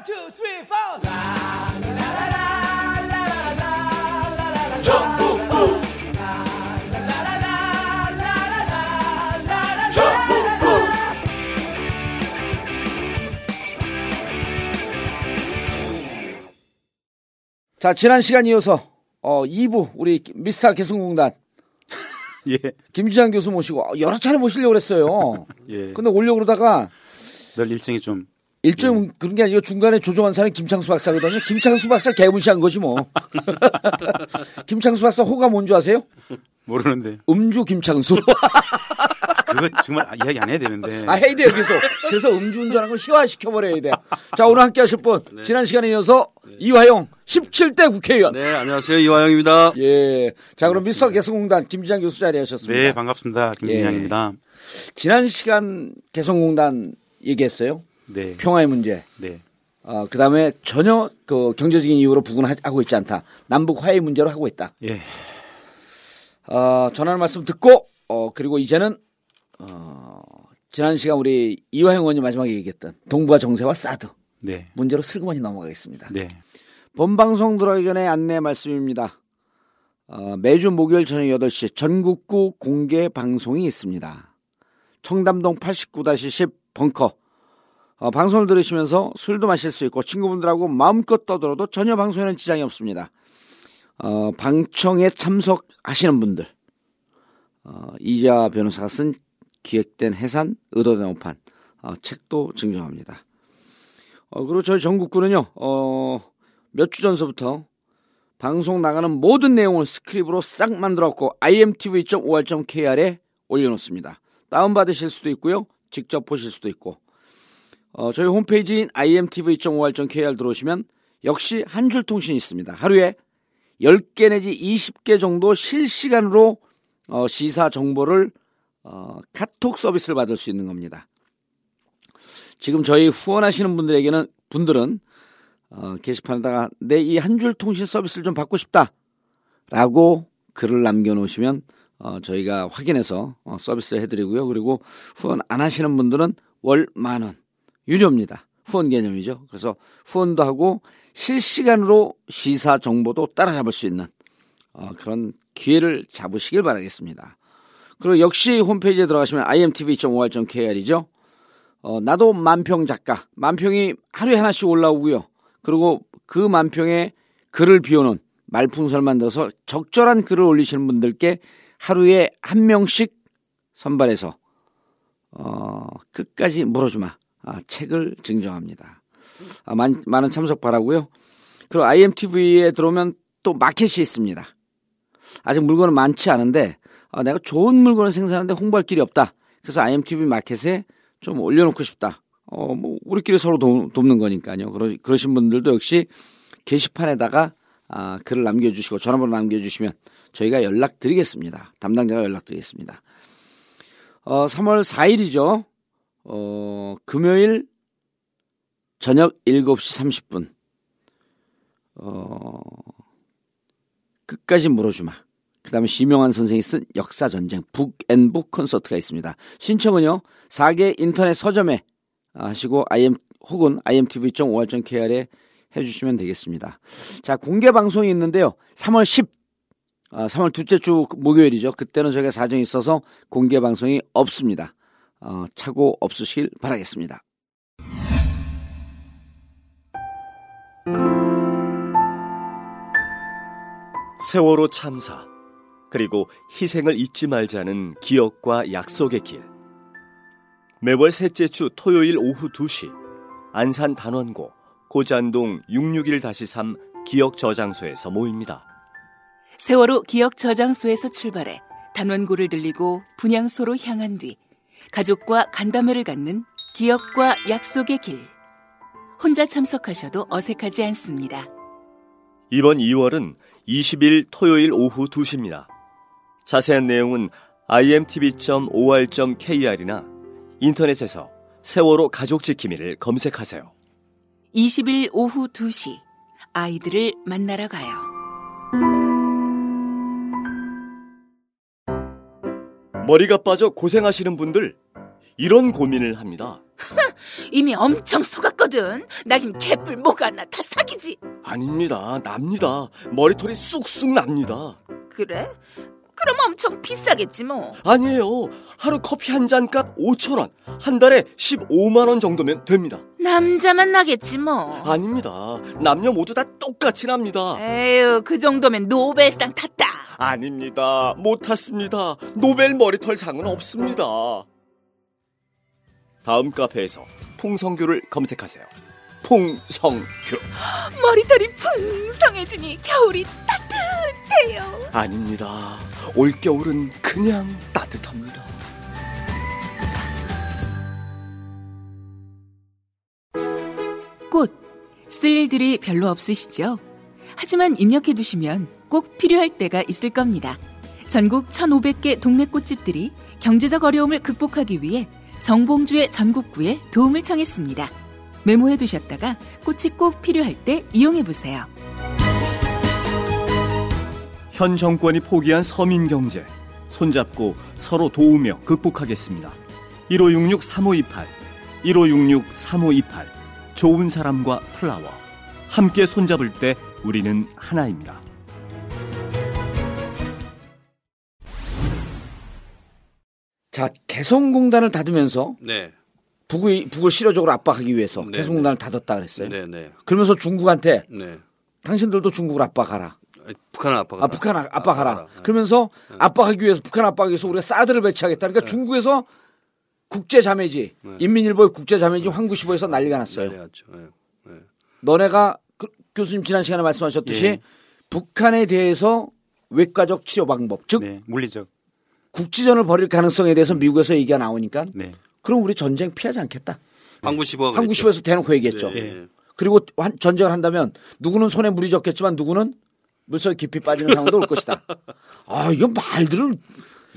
One, two, three, four. 자, 지난 시간 이어서 어 2부 우리 미스터 개성공단 예. 김주장 교수 모시고 어, 여러 차례 모시려고 그랬어요. 예. 근데 오려고 그러다가 늘 일정이 좀 일정 그런 게 아니고 중간에 조종한 사람이 김창수 박사거든요. 김창수 박사 개무시한 거지 뭐. 김창수 박사 호가 뭔 줄 아세요? 모르는데 음주 김창수. 그거 정말 이야기 안 해야 되는데. 아 해야 돼 여기서. 그래서 음주운전하는 걸 희화시켜 버려야 돼. 자 오늘 함께 하실 분 지난 시간에 이어서 이화영 17대 국회의원. 네, 안녕하세요. 이화영입니다. 예. 자 그럼 미스터 개성공단 김지장 교수 자리하셨습니다. 네 반갑습니다 김진양입니다. 지난 시간 개성공단 얘기했어요. 네. 평화의 문제. 네. 어, 그 다음에 전혀 그 경제적인 이유로 부근하고 있지 않다. 남북 화해 문제로 하고 있다. 예. 어, 전하는 말씀 듣고, 어, 그리고 이제는, 어, 지난 시간 우리 이화영 의원이 마지막에 얘기했던 동북아 정세와 사드 네. 문제로 슬그머니 넘어가겠습니다. 네. 본 방송 들어가기 전에 안내 말씀입니다. 어, 매주 목요일 저녁 8시 전국구 공개 방송이 있습니다. 청담동 89-10 벙커. 어, 방송을 들으시면서 술도 마실 수 있고 친구분들하고 마음껏 떠들어도 전혀 방송에는 지장이 없습니다. 어, 방청에 참석하시는 분들, 어, 이자 변호사가 쓴 기획된 해산, 의도된 오판, 어, 책도 증정합니다. 어, 그리고 저희 전국구는요, 어, 몇 주 전서부터 방송 나가는 모든 내용을 스크립으로 싹 만들었고 imtv.or.kr에 올려놓습니다. 다운받으실 수도 있고요. 직접 보실 수도 있고 어, 저희 홈페이지인 imtv.or.kr 들어오시면 역시 한 줄 통신이 있습니다. 하루에 10개 내지 20개 정도 실시간으로 어, 시사 정보를 어, 카톡 서비스를 받을 수 있는 겁니다. 지금 저희 후원하시는 분들에게는 분들은 어, 게시판에다가 내 이 한 줄 통신 서비스를 좀 받고 싶다라고 글을 남겨놓으시면 어, 저희가 확인해서 어, 서비스를 해드리고요. 그리고 후원 안 하시는 분들은 월 만 원 유료입니다. 후원 개념이죠. 그래서 후원도 하고 실시간으로 시사 정보도 따라잡을 수 있는 어, 그런 기회를 잡으시길 바라겠습니다. 그리고 역시 홈페이지에 들어가시면 imtv.or.kr이죠. 어, 나도 만평 작가. 만평이 하루에 하나씩 올라오고요. 그리고 그 만평에 글을 비우는 말풍선을 만들어서 적절한 글을 올리시는 분들께 하루에 한 명씩 선발해서 어, 끝까지 물어주마. 아, 책을 증정합니다. 아, 많, 많은 참석 바라고요. 그리고 IMTV에 들어오면 또 마켓이 있습니다. 아직 물건은 많지 않은데 아, 내가 좋은 물건을 생산하는데 홍보할 길이 없다. 그래서 IMTV 마켓에 좀 올려놓고 싶다. 어, 뭐 우리끼리 서로 도, 돕는 거니까요. 그러, 그러신 분들도 역시 게시판에다가 아, 글을 남겨주시고 전화번호 남겨주시면 저희가 연락드리겠습니다. 담당자가 연락드리겠습니다. 어, 3월 4일이죠. 어, 금요일 저녁 7시 30분. 어, 끝까지 물어주마. 그 다음에 심영환 선생이 쓴 역사전쟁 북앤북 콘서트가 있습니다. 신청은요, 4개 인터넷 서점에 하시고 IM, 혹은 imtv.or.kr에 해주시면 되겠습니다. 자, 공개 방송이 있는데요. 3월 10, 아, 3월 둘째 주 목요일이죠. 그때는 저희가 사정이 있어서 공개 방송이 없습니다. 어, 차고 없으시길 바라겠습니다. 세월호 참사 그리고 희생을 잊지 말자는 기억과 약속의 길 매월 셋째 주 토요일 오후 2시 안산 단원고 고잔동 661-3 기억 저장소에서 모입니다. 세월호 기억 저장소에서 출발해 단원고를 들리고 분향소로 향한 뒤 가족과 간담회를 갖는 기억과 약속의 길. 혼자 참석하셔도 어색하지 않습니다. 이번 2월은 20일 토요일 오후 2시입니다. 자세한 내용은 imtv.or.kr이나 인터넷에서 세월호 가족 지킴이를 검색하세요. 20일 오후 2시 아이들을 만나러 가요. 머리가 빠져 고생하시는 분들 이런 고민을 합니다. 이미 엄청 속았거든. 나긴 개뿔 뭐가 나 다 사기지. 아닙니다. 납니다. 머리털이 쑥쑥 납니다. 그래? 그럼 엄청 비싸겠지 뭐. 아니에요. 하루 커피 한 잔 값 5천 원. 한 달에 15만 원 정도면 됩니다. 남자만 나겠지 뭐. 아닙니다. 남녀 모두 다 똑같이 납니다. 에휴, 그 정도면 노벨상 탔다. 아닙니다. 못 탔습니다. 노벨 머리털 상은 없습니다. 다음 카페에서 풍성교를 검색하세요. 풍성교. 머리털이 풍성해지니 겨울이 따뜻해요. 아닙니다. 올겨울은 그냥 따뜻합니다. 꽃, 쓸 일들이 별로 없으시죠? 하지만 입력해 두시면 꼭 필요할 때가 있을 겁니다. 전국 1,500개 동네 꽃집들이 경제적 어려움을 극복하기 위해 정봉주의 전국구에 도움을 청했습니다. 메모해 두셨다가 꽃이 꼭 필요할 때 이용해 보세요. 현 정권이 포기한 서민 경제 손잡고 서로 도우며 극복하겠습니다. 1566-3528 1566-3528 좋은 사람과 플라워 함께 손잡을 때 우리는 하나입니다. 자, 개성공단을 닫으면서 네. 북을, 북을 실효적으로 압박하기 위해서 네, 개성공단을 닫았다 그랬어요. 네, 네. 그러면서 중국한테 네. 당신들도 중국을 압박하라. 북한 압박. 아, 북한 아- 압박하라. 압박하라. 네. 그러면서 압박하기 위해서 북한 압박하기 위해서 우리가 사드를 배치하겠다. 그러니까 중국에서 국제 자매지 네. 인민일보의 국제 자매지 황구시보에서 난리가 났어요. 네. 네. 너네가 그, 교수님 지난 시간에 말씀하셨듯이 예. 북한에 대해서 외과적 치료 방법, 즉 네, 물리적. 국지전을 벌일 가능성에 대해서 미국에서 얘기가 나오니까 네. 그럼 우리 전쟁 피하지 않겠다. 황구시보가 황구시보에서 대놓고 얘기했죠. 그랬죠. 예. 그리고 환- 전쟁을 한다면 누구는 손에 물이 졌겠지만 누구는 물속에 깊이 빠지는 상황도 올 것이다. 아, 이건 말들을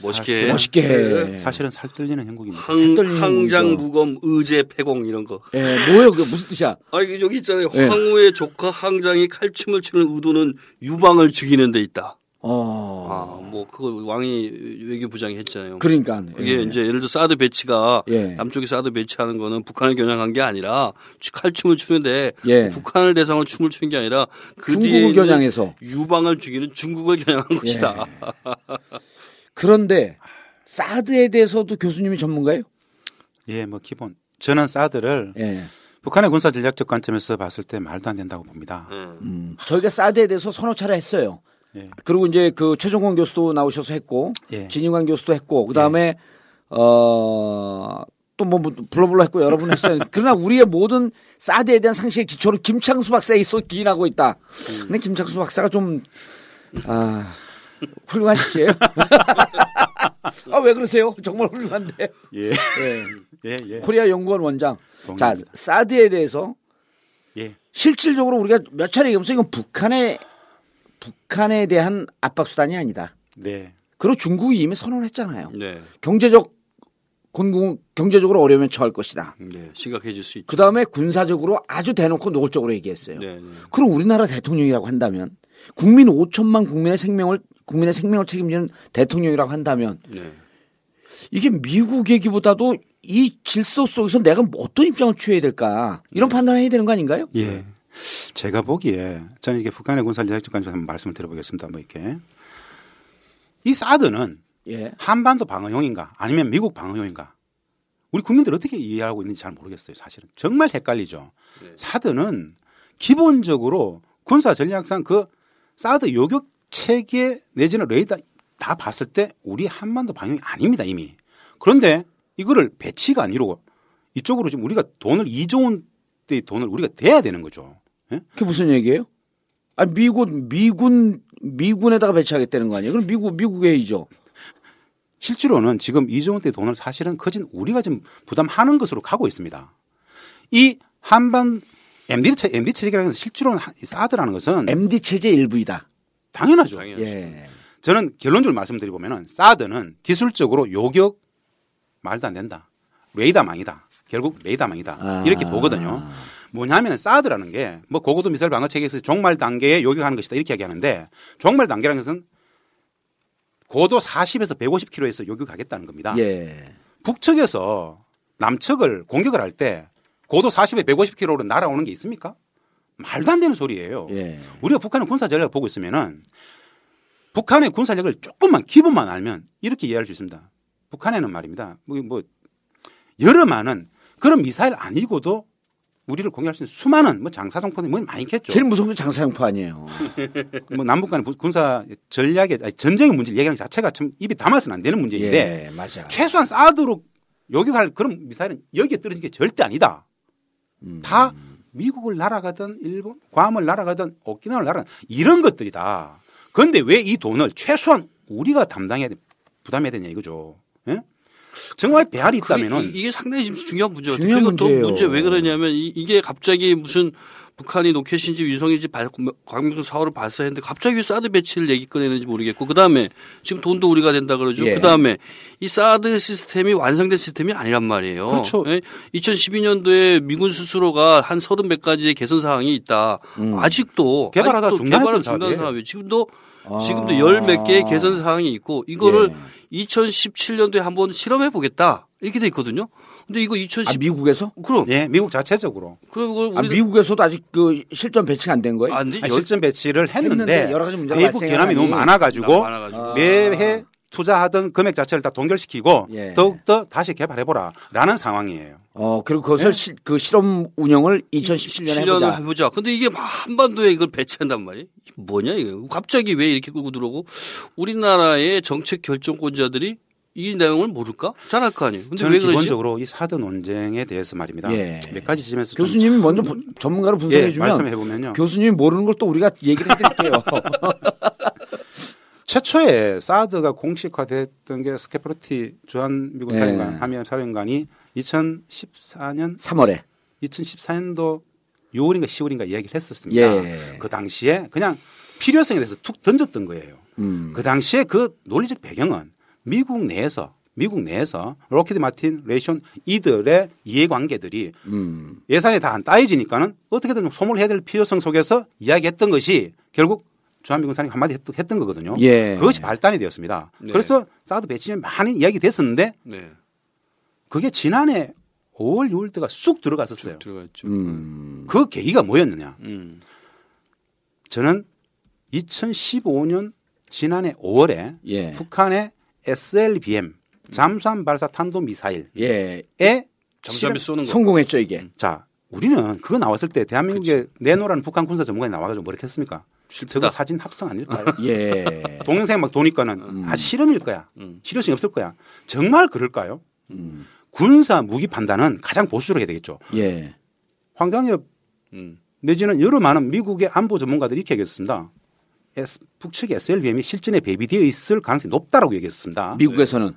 멋있게. 멋있게 해. 사실은 살뜰리는 형국입니다. 항, 떨리는 항장 거죠. 무검 의제 패공 이런 거. 예, 뭐예요? 그게 무슨 뜻이야? 아, 이게 여기 있잖아요. 예. 황후의 조카 항장이 칼춤을 추는 의도는 유방을 죽이는 데 있다. 어. 아, 뭐 그거 왕이 외교부장이 했잖아요. 그러니까. 그게 예. 이제 예를 들어 사드 배치가 예. 남쪽이 사드 배치하는 거는 북한을 겨냥한 게 아니라 추- 칼춤을 추는데 예. 북한을 대상으로 춤을 추는 게 아니라 그 뒤에 중국을 겨냥해서. 유방을 죽이는 중국을 겨냥한 예. 것이다. 그런데 사드에 대해서도 교수님이 전문가예요? 예, 뭐 기본. 저는 사드를 예. 북한의 군사 전략적 관점에서 봤을 때 말도 안 된다고 봅니다. 음. 음, 저희가 사드에 대해서 서너 차례 했어요. 예. 그리고 이제 그 최종권 교수도 나오셔서 했고, 예. 진인관 교수도 했고, 그 다음에 어. 또뭐 불러불러 했고 여러 분 했어요. 그러나 우리의 모든 사드에 대한 상식의 기초는 김창수 박사에 있어 기인하고 있다. 근데 김창수 박사가 좀, 아, 훌륭한 시제예요. 아, 왜 그러세요? 정말 훌륭한데. 예. 예. 예, 예. 코리아 연구원 원장. 자, 동의합니다. 사드에 대해서 예. 실질적으로 우리가 몇 차례 얘기하면서 이건 북한의 북한에 대한 압박 수단이 아니다. 네. 그리고 중국이 이미 선언했잖아요. 네. 경제적 곤궁 경제적으로 어려움에 처할 것이다. 네. 심각해질 수 있죠. 그 다음에 군사적으로 아주 대놓고 노골적으로 얘기했어요. 네. 네. 그럼 우리나라 대통령이라고 한다면 국민 5천만 국민의 생명을 국민의 생명을 책임지는 대통령이라고 한다면 네. 이게 미국 얘기보다도 이 질서 속에서 내가 어떤 입장을 취해야 될까 이런 판단을 해야 되는 거 아닌가요? 예. 제가 보기에 저는 이게 북한의 군사 전략적 관점에서 한번 말씀을 드려보겠습니다. 뭐 이렇게 이 사드는 예. 한반도 방어용인가 아니면 미국 방어용인가 우리 국민들 어떻게 이해하고 있는지 잘 모르겠어요. 사실은 정말 헷갈리죠. 네. 사드는 기본적으로 군사 전략상 그 사드 요격 체계 내지는 레이더 다 봤을 때 우리 한반도 방향이 아닙니다 이미. 그런데 이거를 배치가 아니고 이쪽으로 지금 우리가 돈을 2조 원대의 돈을 우리가 대야 되는 거죠. 예? 그게 무슨 얘기예요? 아 미군 미군 미군에다가 배치하겠다는 거 아니에요? 그럼 미국 미국의 회의죠. 실제로는 지금 2조 원대 돈을 사실은 커진 우리가 지금 부담하는 것으로 가고 있습니다. 이 한반 MD 체 MD 체제라는 것은 실제로는 사드라는 것은 MD 체제 일부이다. 당연하죠. 당연하죠. 예. 저는 결론적으로 말씀드리보면은 사드는 기술적으로 요격 말도 안 된다. 레이더 망이다. 결국 레이더 망이다. 아. 이렇게 보거든요. 뭐냐면 사드라는 게 뭐 고고도 미사일 방어 체계에서 종말 단계에 요격하는 것이다 이렇게 이야기하는데 종말 단계라는 것은 고도 40에서 150km에서 요격하겠다는 겁니다. 예. 북측에서 남측을 공격을 할 때 고도 40에 150km로 날아오는 게 있습니까? 말도 안 되는 소리예요. 예. 우리가 북한의 군사 전략을 보고 있으면은 북한의 군사력을 조금만 기본만 알면 이렇게 이해할 수 있습니다. 북한에는 말입니다. 뭐, 뭐 여러 많은 그런 미사일 아니고도 우리를 공격할 수 있는 수많은 뭐 장사정포들 뭐 많이 있겠죠. 제일 무서운 게 장사형포 아니에요. 뭐 남북 간의 부- 군사 전략의 아니, 전쟁의 문제를 얘기하는 자체가 참 입에 담아서는 안 되는 문제인데 예, 맞아. 최소한 사드로 요격할 그런 미사일은 여기에 떨어진 게 절대 아니다. 음. 다 미국을 날아가든 일본, 괌을 날아가든 오키나와를 날아가든 이런 것들이다. 그런데 왜 이 돈을 최소한 우리가 담당해야 돼, 부담해야 되냐 이거죠. 예? 정말 배알이 있다면은 이- 이게 상당히 지금 중요한 문제 같아요. 중요한 그리고 문제예요. 문제 왜 그러냐면 이, 이게 갑자기 무슨 북한이 로켓인지 위성인지 발- 광명성 사호를 발사했는데 갑자기 왜 사드 배치를 얘기 꺼내는지 모르겠고 그 다음에 지금 돈도 우리가 된다 그러죠. 예. 그 다음에 이 사드 시스템이 완성된 시스템이 아니란 말이에요. 그렇죠. 2012년도에 미군 스스로가 한 서른 몇 가지의 개선 사항이 있다. 아직도 개발하다 아직도 중단했던. 중단 사업이 지금도 아. 지금도 열 몇 개의 개선 사항이 있고 이거를 예. 2017년도에 한번 실험해 보겠다 이렇게 돼 있거든요. 근데 이거 2010 아, 미국에서? 그럼 예, 미국 자체적으로 그리고 아, 미국에서도 아직 그 실전 배치가 안 된 거예요? 아니, 실전 배치를 했는데, 했는데 여러 가지 문제가 외국 견함이 너무. 많아가지고 많아 가지고. 매해 투자하던 금액 자체를 다 동결시키고 예. 더욱더 다시 개발해보라라는 상황이에요. 어, 그리고 그것을 시- 그 실험 운영을 2017년에 7년을 해보자. 해보자. 근데 이게 막 한반도에 이걸 배치한단 말이에요. 뭐냐 이거. 갑자기 왜 이렇게 끌고 들어오고 우리나라의 정책 결정권자들이 이 내용을 모를까? 잘할 거 아니에요. 근데 저는? 기본적으로 이 사드 논쟁에 대해서 말입니다. 예. 몇 가지 지점에서 좀 교수님이 먼저 보- 전문가로 예, 분석해 주면 말씀해 보면요. 교수님이 모르는 걸 또 우리가 얘기를 해드릴게요. 최초에 사드가 공식화됐던 게 스케프로티 주한 미군 예. 사령관 하미안 사령관이 2014년 3월에. 2014년도 6월인가 10월인가 이야기를 했었습니다. 예. 그 당시에 그냥 필요성에 대해서 툭 던졌던 거예요. 음. 그 당시에 그 논리적 배경은 미국 내에서 미국 내에서 록히드 마틴, 레이시온 이들의 이해관계들이 음. 예산이 다 안 따여지니까는 어떻게든 소모를 해야 될 필요성 속에서 이야기했던 것이 결국 주한미군 사령이 한마디 했던, 했던 거거든요. 예. 그것이 발단이 되었습니다. 네. 그래서 사드 배치에 많이 이야기 됐었는데 네. 그게 지난해 5월, 6월 때가 쑥 들어갔었어요. 들어가 있죠. 음. 그 계기가 뭐였느냐? 음. 저는 2015년 지난해 5월에 예. 북한의 SLBM 잠수함 발사 탄도 미사일에 예. 잠수함이 쏘는 거. 성공했죠, 이게. 자 우리는 그거 나왔을 때 대한민국에 내노라는 북한 군사 전문가이 나와가지고 뭐라 했습니까? 실패다. 저거 사진 합성 아닐까요? 예. 동영상 막 도니까는 아 실험일 거야. 음. 실효성이 없을 거야. 정말 그럴까요? 음. 군사 무기 판단은 가장 보수로 해야 되겠죠. 예. 황장엽 음. 내지는 여러 많은 미국의 안보 전문가들이 이렇게 얘기했습니다. S- 북측의 SLBM이 실전에 배비되어 있을 가능성이 높다라고 얘기했습니다. 미국에서는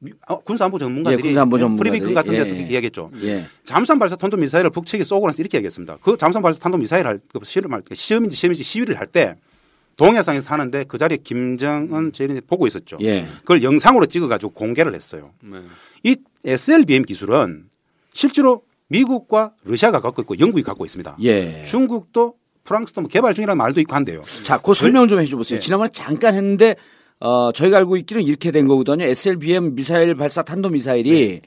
미- 어, 군사안보 전문가들이 예, 군사안보 전문가들이. 프리비큰 같은 데서 예. 이렇게 이야기했죠. 예. 잠수함 발사 탄도 미사일을 북측이 쏘고 나서 이렇게 얘기했습니다. 그 잠수함 발사 탄도 미사일 할, 그 실험할 때, 시험인지 시험인지 시위를 할 때 동해상에서 하는데 그 자리에 김정은 제일이 보고 있었죠. 예. 그걸 영상으로 찍어 가지고 공개를 했어요. 네. 이 SLBM 기술은 실제로 미국과 러시아가 갖고 있고 영국이 갖고 있습니다. 예. 중국도 프랑스도 뭐 개발 중이라는 말도 있고 한데요. 자, 그 설명 좀 해줘보세요. 예. 지난번에 잠깐 했는데 어, 저희가 알고 있기는 이렇게 된 거거든요. SLBM 미사일 발사 탄도 미사일이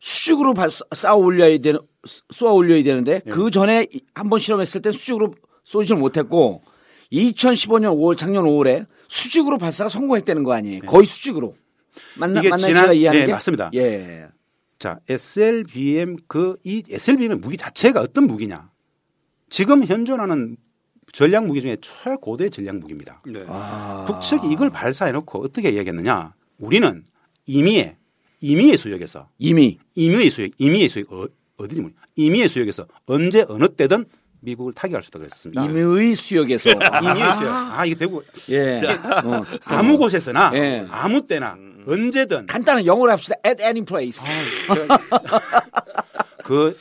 수직으로 발, 쏴 올려야 되는 쏘아 올려야 되는데 그 전에 한 번 실험했을 때 수직으로 쏘지를 못했고 2015년 5월 작년 5월에 수직으로 발사가 성공했다는 거 아니에요? 거의 수직으로. 맞나 이게 맞나요? 지난- 제가 이해하는 네, 게? 맞습니다. 예. 자, SLBM 그 이 SLBM의 무기 자체가 어떤 무기냐? 지금 현존하는 전략 무기 중에 최고대 전략 무기입니다. 네. 아. 북측이 이걸 발사해 놓고 어떻게 이야기했느냐? 우리는 임의의 임의의 수역에서 이미 임의의 수역 임의의 수역 어, 어디지 뭐 임의의 수역에서 언제 어느 때든 미국을 타격할 수 있다 그랬습니다. 임의 수역에서 임의의 수역. 아, 이게 되고 예. 어. 아무 곳에서나 예. 아무 때나 언제든 간단한 영어로 합시다. At any place. 그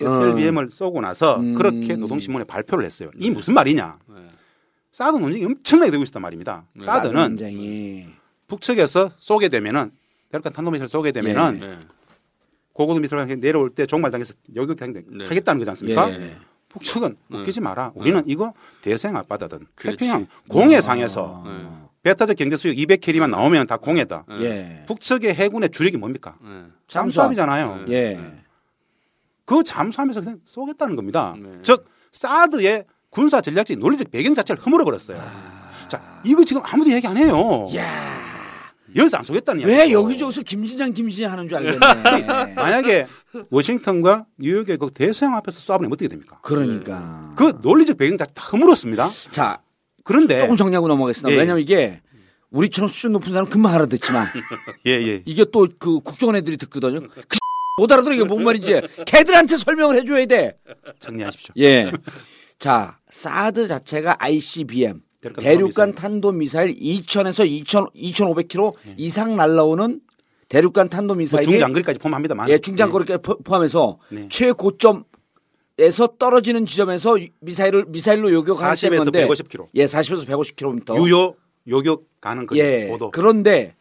SLBM을 쏘고 나서 음. 그렇게 노동신문에 발표를 했어요. 이 무슨 말이냐? 사드 논쟁이 엄청나게 되고 있단 말입니다. 사드는 굉장히 북측에서 쏘게 되면은 대륙간 탄도미사일 쏘게 되면은 네. 고고도 미사일 내려올 때 종말당해서 여격 네. 하겠다는 거지 않습니까? 예. 북측은 네. 웃기지 마라. 우리는 이거 대서양 앞바다든 그렇지. 태평양 공해상에서 네. 배타적 경제 수역 200캐리만 나오면 다 공해다. 예. 북측의 해군의 주력이 뭡니까? 네. 잠수함. 잠수함이잖아요. 예. 그 잠수함에서 그냥 쏘겠다는 겁니다. 네. 즉 사드의 군사 전략적 논리적 배경 자체를 허물어 버렸어요. 아. 자, 이거 지금 아무도 얘기 안 해요. 야. 여기서 안 쏘겠다는 이야기. 왜 여기저기서 김진장 김진장 하는 줄 알겠네. 만약에 워싱턴과 뉴욕의 그 대서양 앞에서 쏴버리면 어떻게 됩니까? 그러니까. 그 논리적 배경 자체 다 허물었습니다. 자, 그런데 조금 정리하고 넘어가겠습니다. 예, 예. 왜냐면 이게 우리처럼 수준 높은 사람 금방 알아듣지만 예, 예. 이게 또 그 국정원 애들이 듣거든요. 그 못 알아들어 이게 뭔 말인지 걔들한테 설명을 해줘야 돼. 정리하십시오. 예. 자, 사드 자체가 ICBM 대륙간 탄도 미사일 2,000에서 2,000 2,500km 이상 날라오는 대륙간 탄도 뭐 미사일이 중장거리까지 포함합니다만. 예, 중장거리까지 포- 포함해서 네. 최고점 에서 떨어지는 지점에서 미사일을 미사일로 요격 하는 40에서 건데 150km. 예, 40에서 150km. 유효 요격 가는 그 예. 그런데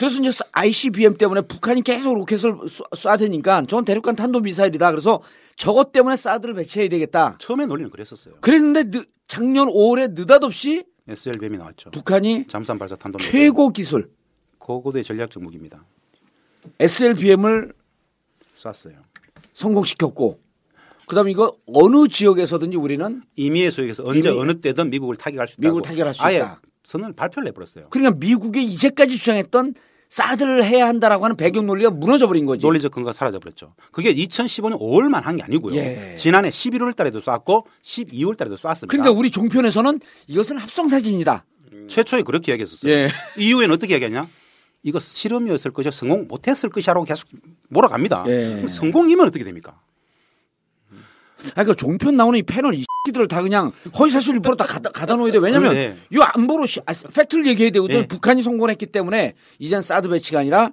그래서 이제 ICBM 때문에 북한이 계속 로켓을 쏴- 쏴대니까 전 대륙간 탄도 미사일이다. 그래서 저것 때문에 사드를 배치해야 되겠다. 처음에 논리는 그랬었어요. 그랬는데 느- 작년 5월에 느닷없이 SLBM이 나왔죠. 북한이 잠수함 발사 탄도 최고 기술 고고도의 전략적 무기입니다. SLBM을 쐈어요. 성공시켰고 그다음에 이거 어느 지역에서든지 우리는 임의의 수역에서 언제 어느 때든 미국을 타격할 수 있다고. 미국을 타격할 수 있다. 선언을 발표를 해버렸어요. 그러니까 미국이 이제까지 주장했던 사드를 해야 한다라고 하는 배경 논리가 무너져 버린 거지. 논리적 근거가 사라져버렸죠. 그게 2015년 5월만 한 게 아니고요. 예. 지난해 11월 달에도 쐈고 12월 달에도 쐈습니다. 그러니까 우리 종편에서는 이것은 합성 사진이다. 최초에 그렇게 이야기했었어요. 예. 이후에는 어떻게 얘기했냐? 이거 실험이었을 것이요. 성공 못했을 것이라고 계속 몰아갑니다. 예. 성공이면 어떻게 됩니까? 아, 그 종편 나오는 이 패널 이새 끼들을 다 그냥 허위사실 일부러 다 가다, 가다 놓아야 돼. 왜냐면 그런데- 이거 안보로 시- 아, 팩트를 얘기해야 되거든. 예. 북한이 성공했기 때문에 이젠 사드 배치가 아니라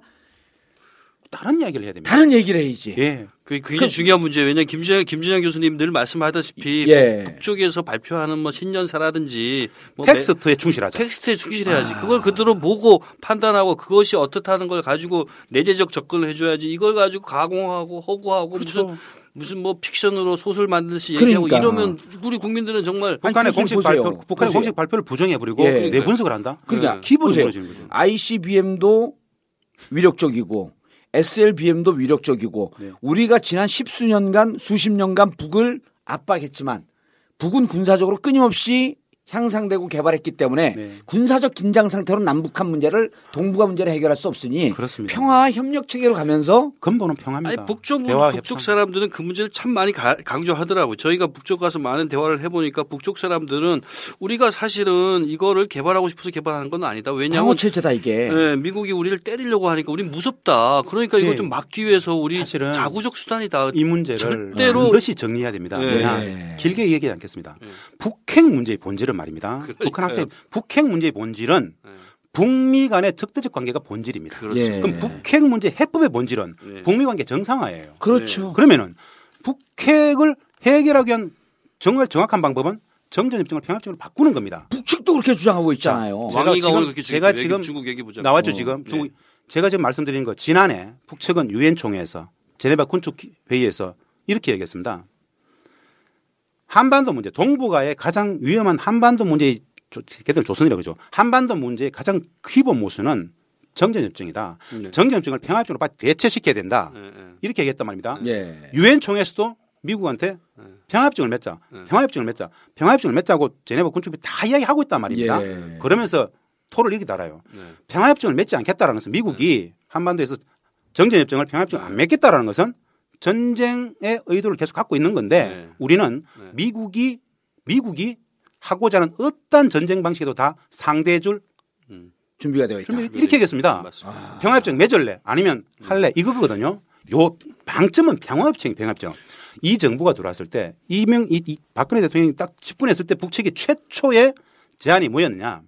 다른 이야기를 해야 됩니다. 다른 얘기를 해야지. 예. 그게 굉장히 중요한 문제예요. 왜냐하면 김진영, 김진영 교수님 늘 말씀하다시피 예. 북- 북쪽에서 발표하는 뭐 신년사라든지 뭐 텍스트에 충실하자. 매- 텍스트에 충실해야지. 그걸 그대로 보고 판단하고 그것이 어떻다는 걸 가지고 내재적 접근을 해줘야지. 이걸 가지고 가공하고 허구하고 무슨 무슨 뭐 픽션으로 소설 만들듯이 얘기하고 그러니까. 이러면 우리 국민들은 정말 북한의 공식 보세요. 발표, 북한의 보세요. 공식 발표를 부정해 버리고 예. 내 분석을 한다. 그러니까 기본이 보세요. 무너지는 거죠. ICBM도 위력적이고 SLBM도 위력적이고 네. 우리가 지난 십수년간 수십 년간 북을 압박했지만 북은 군사적으로 끊임없이 향상되고 개발했기 때문에 네. 군사적 긴장 상태로 남북한 문제를 동북아 문제를 해결할 수 없으니 그렇습니다. 평화와 협력 체계로 가면서 근본은 평화입니다. 아니 북쪽 대화 북쪽 협상. 사람들은 그 문제를 참 많이 가- 강조하더라고요. 저희가 북쪽 가서 많은 대화를 해보니까 북쪽 사람들은 우리가 사실은 이거를 개발하고 싶어서 개발하는 건 아니다. 왜냐하면 체제다 이게. 예, 미국이 우리를 때리려고 하니까 우리 무섭다. 그러니까 이걸 예. 좀 막기 위해서 우리 사실은 자구적 수단이다. 이 문제를 절대로- 반드시 정리해야 됩니다. 예. 왜냐 예. 길게 얘기하지 않겠습니다. 예. 북핵 문제의 본질은 말입니다. 그러니까요. 북한 학자 북핵 문제의 본질은 예. 북미 간의 적대적 관계가 본질입니다. 그렇습니다. 예. 그럼 북핵 문제 해법의 본질은 예. 북미 관계 정상화예요. 그렇죠. 그러면은 북핵을 해결하기 위한 정말 정확한 방법은 정전 협정을 평화협정으로 바꾸는 겁니다. 북측도 그렇게 주장하고 있잖아요. 제가 지금- 제가. 지금 중국 얘기 보자. 나왔죠 어. 지금 네. 중국 제가 지금 말씀드린 거 지난해 북측은 유엔 총회에서 제네바 군축 회의에서 이렇게 얘기했습니다. 한반도 문제, 동북아의 가장 위험한 한반도 문제의 조- 걔들 조선이라고 그러죠. 한반도 문제의 가장 기본 모순은 정전협정이다. 네. 정전협정을 평화협정으로 대체시켜야 된다. 예, 예. 이렇게 얘기했단 말입니다. 예. 유엔 총회에서도 미국한테 평화협정을 맺자, 평화협정을 맺자, 평화협정을 맺자고 제네바 군축이 다 이야기하고 있단 말입니다. 예. 그러면서 토를 이렇게 달아요. 네. 평화협정을 맺지 않겠다라는 것은 미국이 한반도에서 정전협정을 평화협정을 안 맺겠다라는 것은 전쟁의 의도를 계속 갖고 있는 건데 네. 우리는 네. 미국이 미국이 하고자 하는 어떤 전쟁 방식에도 다 상대해줄 준비가 되어 있다. 준비 이렇게 하겠습니다. 맞습니다. 평화협정 맺을래 아니면 할래 이거거든요. 요 방점은 평화협정, 평화협정. 이 정부가 들어왔을 때 이명 이, 이 박근혜 대통령이 딱 집권했을 때 북측이 최초의 제안이 뭐였느냐?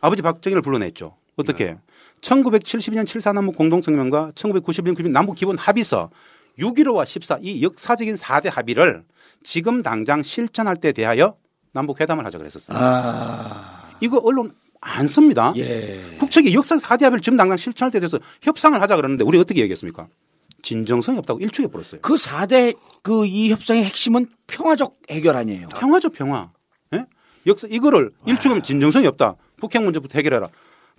아버지 박정희를 불러냈죠. 어떻게? 1972년 7.4 남북 공동성명과 1991년 90년 남북 기본 합의서 6.15와 14 이 역사적인 4대 합의를 지금 당장 실천할 때 대하여 남북 회담을 하자 그랬었어요. 아. 이거 언론 안 씁니다. 예. 북측이 역사 4대 합의를 지금 당장 실천할 때 돼서 협상을 하자 그러는데 우리 어떻게 얘기했습니까? 진정성이 없다고 일축해 버렸어요. 그 4대 그 이 협상의 핵심은 평화적 해결 아니에요. 평화죠 평화. 예? 역사 이거를 일축하면 진정성이 없다. 북핵 문제부터 해결해라.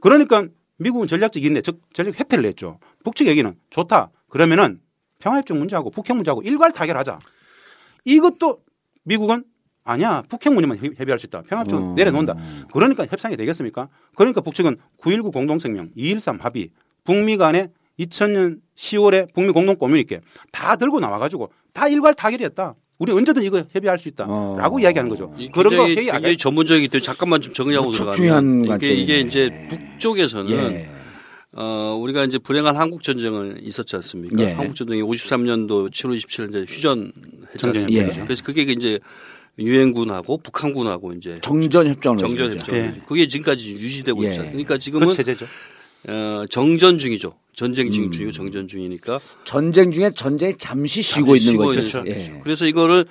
그러니까 미국은 전략적 인내, 즉 전략 회피를 했죠. 북측 얘기는 좋다. 그러면은 평화협정 문제하고 북핵 문제하고 일괄 타결하자. 이것도 미국은 아니야 북핵 문제만 협- 협의할 수 있다. 평화협정 어. 내려놓는다. 그러니까 협상이 되겠습니까? 그러니까 북측은 9.19 공동성명, 2.13 합의, 북미 간에 2000년 10월에 북미 공동 고뮤니케 다 들고 나와가지고 다 일괄 타결이었다. 우리 언제든 이거 협의할 수 있다라고 어. 이야기하는 거죠. 이 그런 거 굉장히, 회의 안 굉장히 해. 전문적이기 때문에 잠깐만 좀 정리하고 무척 들어가면 중요한 이게, 관점이네. 이게 이제 북쪽에서는 예. 어, 우리가 이제 불행한 한국 전쟁을 있었지 않습니까? 예. 한국 전쟁이 53년도 7월 27일 이제 않습니까? 예. 그래서 그게 이제 유엔군하고 북한군하고 이제 정전 협정을 정전 했죠. 협정. 예. 그게 지금까지 유지되고 예. 있잖아요. 그러니까 지금은 그 체제죠. 어, 정전 중이죠. 전쟁 음. 중 중이고 정전 중이니까 전쟁 중에 전쟁이 잠시 쉬고 잠시 있는 쉬고 거죠. 있는 예. 그래서 이거를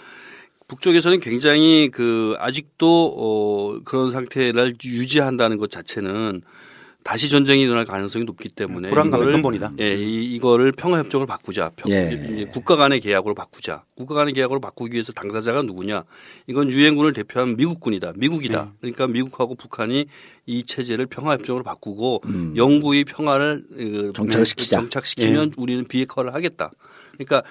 북쪽에서는 굉장히 그 아직도 어 그런 상태를 유지한다는 것 자체는 다시 전쟁이 일어날 가능성이 높기 때문에 불안감의 이거를 근본이다. 예, 이, 이거를 평화 협정을 바꾸자. 평, 예. 국가 간의 계약으로 바꾸자. 국가 간의 계약으로 바꾸기 위해서 당사자가 누구냐? 이건 유엔군을 대표한 미국군이다. 미국이다. 네. 그러니까 미국하고 북한이 이 체제를 평화 협정으로 바꾸고 영구히 평화를 어, 음. 정착시키자. 정착시키면 예. 우리는 비핵화를 하겠다. 그러니까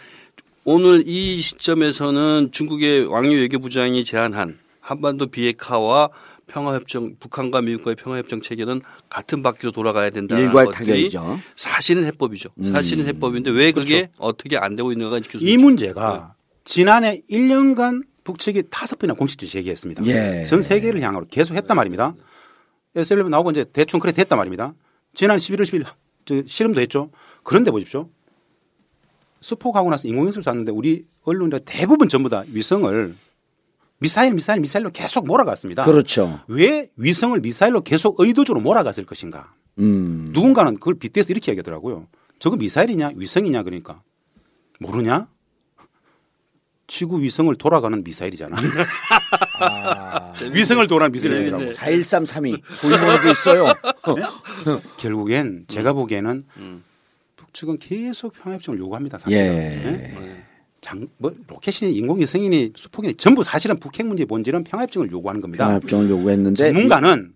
오늘 이 시점에서는 중국의 왕유 외교부장이 제안한 한반도 비핵화와 평화협정 북한과 미국과의 평화협정 체계는 같은 바퀴로 돌아가야 된다는 일괄 것들이 타결이죠. 사실은 해법이죠. 음. 사실은 해법인데 왜 그게 어떻게 안 되고 있는가 이 문제가 지난해 1년간 북측이 다섯 번이나 공식적으로 제기했습니다. 예. 전 세계를 향으로 계속 했단 말입니다. SLB 나오고 이제 대충 그래 됐단 말입니다. 지난 11월 10일 저 실험도 했죠. 그런데 보십시오. 수폭하고 나서 인공위성을 쐈는데 우리 언론들 대부분 전부 다 위성을 미사일, 미사일, 미사일로 계속 몰아갔습니다. 그렇죠. 왜 위성을 미사일로 계속 의도적으로 몰아갔을 것인가? 음. 누군가는 그걸 빗대서 이렇게 얘기하더라고요. 저거 미사일이냐 위성이냐 그러니까 모르냐? 지구 위성을 돌아가는 미사일이잖아. 위성을 돌아가는 미사일이라고. 41332 보이모도 있어요. 결국엔 제가 보기에는 북측은 계속 평화협정을 요구합니다. 사실. 예. 장, 뭐 로켓이니 인공위성이니 수폭이니 전부 사실은 북핵 문제의 본질은 평화협정을 요구하는 겁니다. 평화협정을 요구했는데 전문가는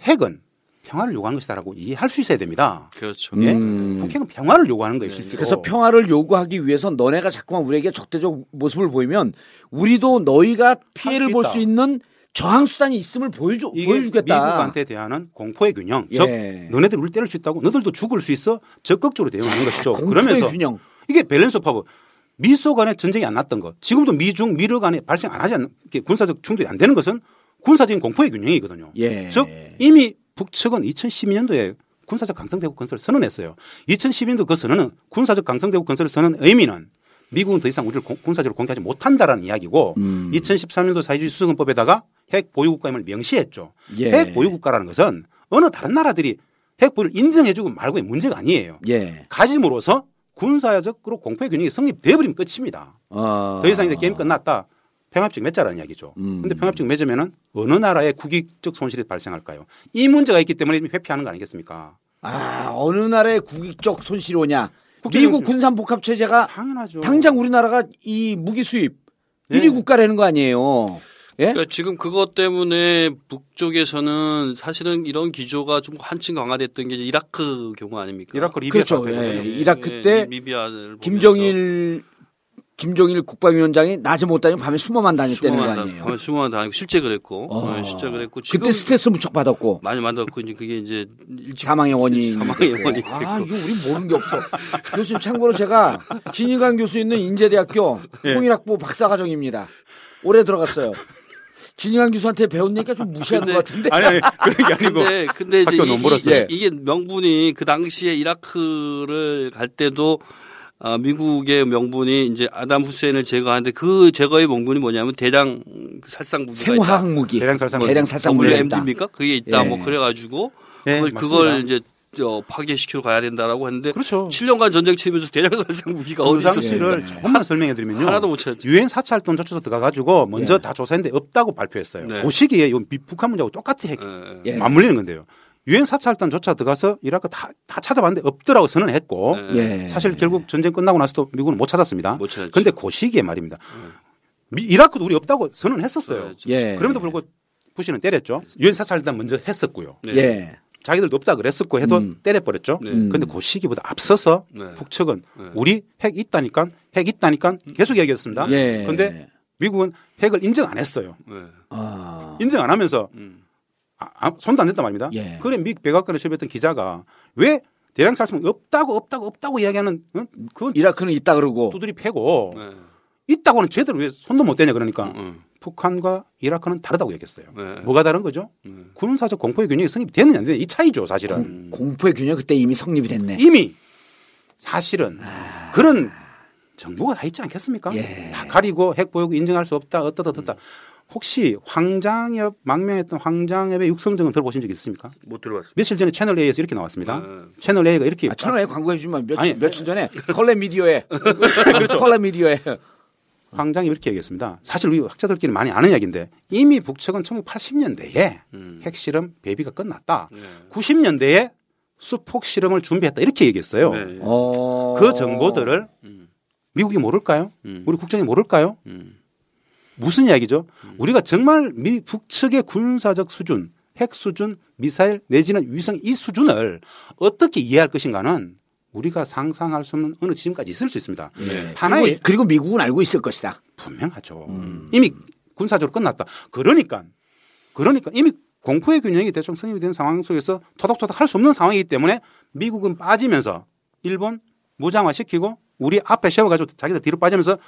핵은 평화를 요구하는 것이다라고 이해할 수 있어야 됩니다. 그렇죠. 예? 음. 북핵은 평화를 요구하는 거예요. 실제로. 그래서 평화를 요구하기 위해서 너네가 자꾸만 우리에게 적대적 모습을 보이면 우리도 너희가 피해를 수 볼. 수 있는 저항 수단이 있음을 보여줘 이게 보여주겠다. 미국한테 대하는 공포의 균형. 예. 즉 너네들 우리 때릴 수 있다고 너희들도 죽을 수 있어 적극적으로 대응하는 것이죠. 공포의 그러면서 균형. 이게 balance of power. 미소 간에 전쟁이 안 났던 것. 지금도 미중 미러 간에 발생 안 하지 않는 군사적 충돌이 안 되는 것은 군사적인 공포의 균형이거든요. 예. 즉 이미 북측은 2012년도에 군사적 강성대국 건설을 선언했어요. 2012년도 그 선언은 군사적 강성대국 건설을 선언 의미는 미국은 더 이상 우리를 공- 군사적으로 공격하지 못한다라는 이야기고 음. 2013년도 사회주의 수성헌법에다가 핵 보유국가임을 명시했죠. 예. 핵 보유국가라는 것은 어느 다른 나라들이 핵 보유를 인정해주고 말고의 문제가 아니에요. 예. 가짐으로써 군사적으로 공포의 균형이 성립되어버리면 끝입니다. 어. 더 이상 이제 게임 끝났다. 평합적 맺자라는 이야기죠. 음. 근데 평합적 맺으면은 어느 나라의 국익적 손실이 발생할까요? 이 문제가 있기 때문에 회피하는 거 아니겠습니까? 아 어느 나라의 국익적 손실이 오냐? 미국. 군산 복합 체제가 당연하죠. 당장 우리나라가 이 무기 수입 네. 1위 국가라는 거 아니에요? 예? 그러니까 지금 그것 때문에 북쪽에서는 사실은 이런 기조가 좀 한층 강화됐던 게 이라크 경우 아닙니까? 이라크 리비아 그렇죠. 예. 예, 이라크 예, 때 리비아를 김정일 김정일 국방위원장이 낮에 못 다니고 밤에 숨어만 다녔다는 거 아니에요? 다, 수모만 다니고 실제 그랬고 어. 예, 실제 그랬고 지금 그때 스트레스 무척 받았고 많이 만들었고 이제 그게 이제 사망의 원인 사망의 원인이 아. 이거 우리 모르는 게 없어 교수님 참고로 제가 진희관 교수 있는 인제대학교 예. 통일학부 박사과정입니다 올해 들어갔어요 진희관 교수한테 배웠으니까 좀 무시하는 것 같은데 아니 아니 그런 게 아니고 근데 근데 이제 학교 이, 너무 멀었어요. 이, 이게 명분이 그 당시에 이라크를 갈 때도 아, 미국의 명분이 이제 아담 후세인을 제거하는데 그 제거의 명분이 뭐냐면 대량 살상 무기가 생화학 무기 대량 살상 대량 살상 무기가 MD입니까? 그게 있다. 예. 뭐 그래 가지고 네, 그걸, 맞습니다. 그걸 이제 저 파괴시키러 가야 된다라고 했는데 그렇죠. 7년간 전쟁 치면서 대량 살상 무기가 어디 그 있었어요? 당시를 조금만 설명해 드리면요. 하나도 못 찾았죠. 유엔 사차 활동 조처소 들어가 가지고 먼저 예. 다 조사했는데 없다고 발표했어요. 네. 그 시기에 요 미- 북한 문제하고 똑같이 핵 예, 예. 맞물리는 건데요. 유엔 사차 활동 조차 들어가서 이라크 다, 다 찾아봤는데 없더라고 선언했고 예. 예. 사실 결국 전쟁 끝나고 나서도 미국은 못 찾았습니다. 못 찾았죠. 근데 그 시기에 말입니다. 미- 이라크도 우리 없다고 선언했었어요. 예. 그럼에도 불구하고 부시는 때렸죠. 유엔 사찰단 먼저 했었고요. 네. 예. 자기들도 없다 그랬었고 해도 음. 때려버렸죠. 네. 근데 그 시기보다 앞서서 네. 북측은 네. 우리 핵 있다니까 핵 있다니까 계속 얘기했습니다. 예. 근데 미국은 핵을 인정 안 했어요. 네. 아. 인정 안 하면서 음. 아, 아, 손도 안 댔단 말입니다. 예. 그래 미 백악관에 출입했던 기자가 왜 대량 살상 없다고 없다고 없다고 이야기하는 어? 그건 이라크는 있다 그러고 두드리 패고 네. 있다고는 제대로 왜 손도 못 대냐 그러니까 음. 북한과 이라크는 다르다고 얘기했어요. 네. 뭐가 다른 거죠? 네. 군사적 공포의 균형이 성립이 됐느냐 안 되느냐 이 차이죠 사실은. 공 포의 균형 그때 이미 성립이 됐네. 이미 사실은 그런 정보가 다 있지 않겠습니까? 예. 다 가리고 핵 보유고 인정할 수 없다 어떠다 어떠다. 혹시 황장엽 망명했던 황장엽의 육성정은 들어보신 적 있습니까? 못 들어봤어요. 며칠 전에 채널 A에서 이렇게 나왔습니다. 네. 채널 A가 이렇게 아, 천원에 광고해 주면 며칠 아니. 며칠 전에 컬러 미디어에 그렇죠. 컬러 미디어에 황장이 이렇게 얘기했습니다. 사실 우리 학자들끼리 많이 아는 이야기인데 이미 북측은 1980년대에 음. 핵실험 배비가 끝났다. 네. 90년대에 수폭 실험을 준비했다 이렇게 얘기했어요. 네. 어. 그 정보들을 음. 미국이 모를까요? 음. 우리 국정이 모를까요? 음. 무슨 이야기죠? 우리가 정말 미 북측의 군사적 수준, 핵 수준, 미사일 내지는 위성 이 수준을 어떻게 이해할 것인가는 우리가 상상할 수 없는 어느 지점까지 있을 수 있습니다. 네. 하나의 그리고, 그리고 미국은 알고 있을 것이다. 분명하죠. 음. 이미 군사적으로 끝났다. 그러니까 그러니까 이미 공포의 균형이 대충 성립이 된 상황 속에서 토닥토닥 할 수 없는 상황이기 때문에 미국은 빠지면서 일본 무장화 시키고 우리 앞에 세워가지고 자기들 뒤로 빠지면서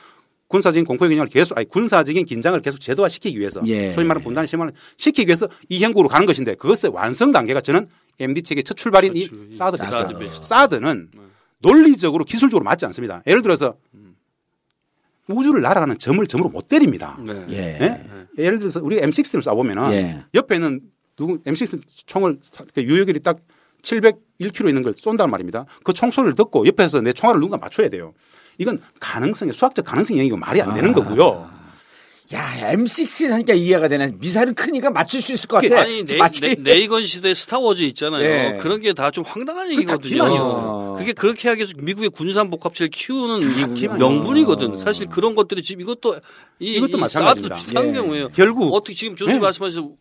군사적인 공포의 균형을 계속 아니 군사적인 긴장을 계속 제도화 시키기 위해서 예. 소위 말하는 분단의 심화를 시키기 위해서 이 형국으로 가는 것인데 그것의 완성 단계가 저는 MD 책의 첫 출발인 이 그렇죠. 사드 사드 베스트. 베스트. 사드는 논리적으로 기술적으로 맞지 않습니다. 예를 들어서 우주를 날아가는 점을 점으로 못 때립니다. 네. 예. 예? 예를 들어서 우리 M16을 쏴보면은 예. 옆에는 누구 M16 총을 사- 그 유효결이 딱 701km 있는 걸 쏜단 말입니다. 그 총소리를 듣고 옆에서 내 총알을 누군가 맞춰야 돼요. 이건 가능성이 수학적 가능성 영역이고 말이 안 되는 거고요. 야 M16 하니까 이해가 되네. 미사일은 크니까 맞출 수 있을 것 같아. 아니 네? 네, 네이건 시대 스타워즈 있잖아요. 예. 그런 게 다 좀 황당한 다 얘기거든요. 그게 그렇게 하기 위해서 미국의 군산 복합체를 키우는. 명분이거든. 사실 그런 것들이 지금 이것도 이, 이것도 이 마찬가지입니다. 사드도 비슷한 예. 경우예요. 결국 어떻게 지금 교수님 네. 말씀하셔서 저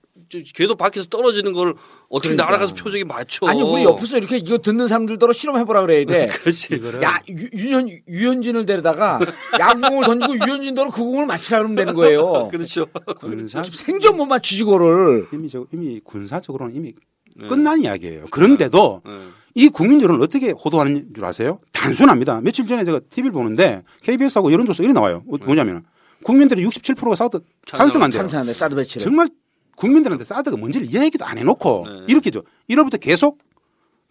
궤도 밖에서 떨어지는 걸 어떻게 그러니까. 날아가서 표적이 맞춰? 아니 우리 옆에서 이렇게 이거 듣는 사람들더러 실험해보라 그래야 돼. 그렇지. 야 유, 유현 유현진을 데려다가 야구공을 던지고 유현진더러 그 공을 맞히라 그러면 되는 거예요. 그렇죠. 군사 생전 못 맞추지 그거를. 이미 저 이미 군사적으로는 이미 네. 끝난 이야기예요. 그런데도 네. 이 국민 여론을 어떻게 호도하는 줄 아세요? 단순합니다. 며칠 전에 제가 TV를 보는데 KBS하고 여론조사 이렇게 나와요. 어, 뭐냐면 국민들의 67%가 사드 찬성한대요. 찬성한데 사드 배치를. 정말 국민들한테 사드가 뭔지를 이야기도 안 해놓고 네. 이렇게죠. 1월부터 계속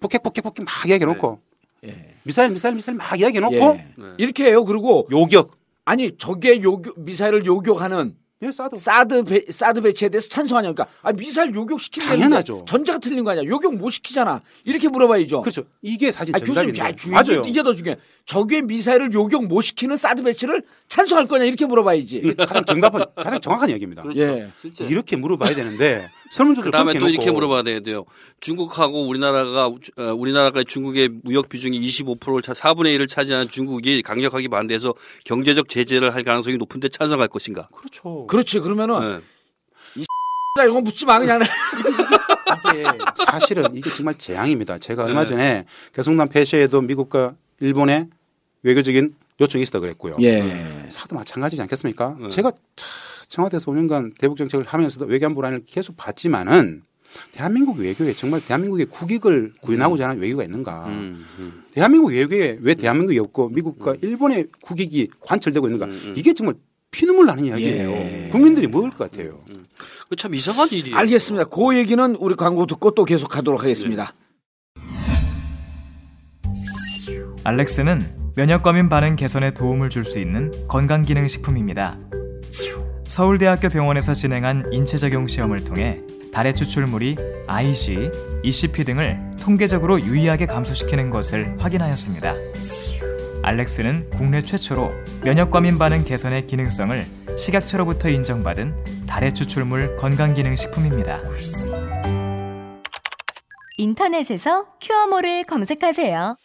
폭핵 폭핵 폭핵 막 이야기해놓고 예. 미사일 미사일 미사일 막 이야기해놓고 예. 네. 이렇게 해요. 그리고 요격. 아니 적의 요격 미사일을 요격하는 예, 사드. 사드 배, 사드 배치에 대해서 찬성하냐 그러니까 아, 미사일 요격 시키는 당연하죠. 전제가 틀린 거 아니야 요격 못 시키잖아 이렇게 물어봐야죠 그렇죠. 이게 사실 아, 교수님. 야, 주- 맞아요. 이게, 더 중요해 적의 미사일을 요격 못 시키는 사드 배치를 찬성할 거냐 이렇게 물어봐야지 가장 정답한 가장 정확한 이야기입니다. 그렇죠. 예. 실제. 이렇게 물어봐야 되는데 설문조사를 그다음에 또 이렇게 물어봐야 돼요. 중국하고 우리나라가 어, 우리나라가 중국의 무역 비중이 25%를 차 4분의 1을 차지하는 중국이 강력하게 반대해서 경제적 제재를 할 가능성이 높은데 찬성할 것인가? 그렇죠. 그렇지 그러면은 네. 이런 거 묻지 마 그냥 이게 사실은 이게 정말 재앙입니다. 제가 얼마 네. 전에 개성단 폐쇄에도 미국과 일본의 외교적인 요청이 있었다 그랬고요. 예 사도 마찬가지지 않겠습니까? 네. 제가 차- 청와대에서 5년간 대북 정책을 하면서도 외교안 불안을 계속 봤지만은 대한민국 외교에 정말 대한민국의 국익을 구현하고자 하는 외교가 있는가? 음, 음. 대한민국 외교에 왜 대한민국이 없고 미국과 일본의 국익이 관철되고 있는가? 음, 음. 이게 정말 피눈물 나는 이야기예요. 예. 국민들이 먹을 것 같아요. 그참 이상한 일이에요. 알겠습니다 그 얘기는 우리 광고 듣고 또 계속 하도록 하겠습니다 알렉스는 면역 과민 반응 개선에 도움을 줄 수 있는 건강 기능 식품입니다. 서울대학교 병원에서 진행한 인체적용 시험을 통해 달의 추출물이 IG, ECP 등을 통계적으로 유의하게 감소시키는 것을 확인하였습니다. 알렉스는 국내 최초로 면역과민 반응 개선의 기능성을 식약처로부터 인정받은 달의 추출물 건강기능식품입니다. 인터넷에서 큐어모를 검색하세요.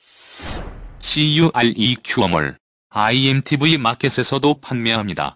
CURE 큐어몰 IMTV 마켓에서도 판매합니다.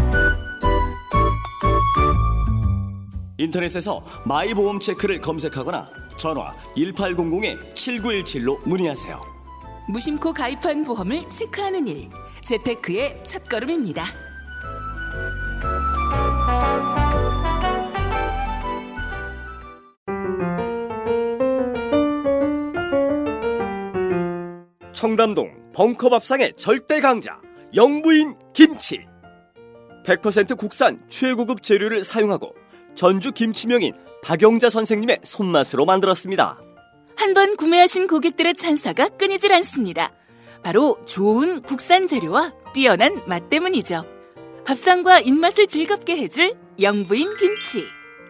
인터넷에서 마이보험 체크를 검색하거나 전화 1800-7917로 문의하세요. 무심코 가입한 보험을 체크하는 일. 재테크의 첫걸음입니다. 청담동 벙커밥상의 절대 강자 영부인 김치 100% 국산 최고급 재료를 사용하고 전주 김치명인 박영자 선생님의 손맛으로 만들었습니다. 한 번 구매하신 고객들의 찬사가 끊이질 않습니다. 바로 좋은 국산 재료와 뛰어난 맛 때문이죠. 밥상과 입맛을 즐겁게 해줄 영부인 김치.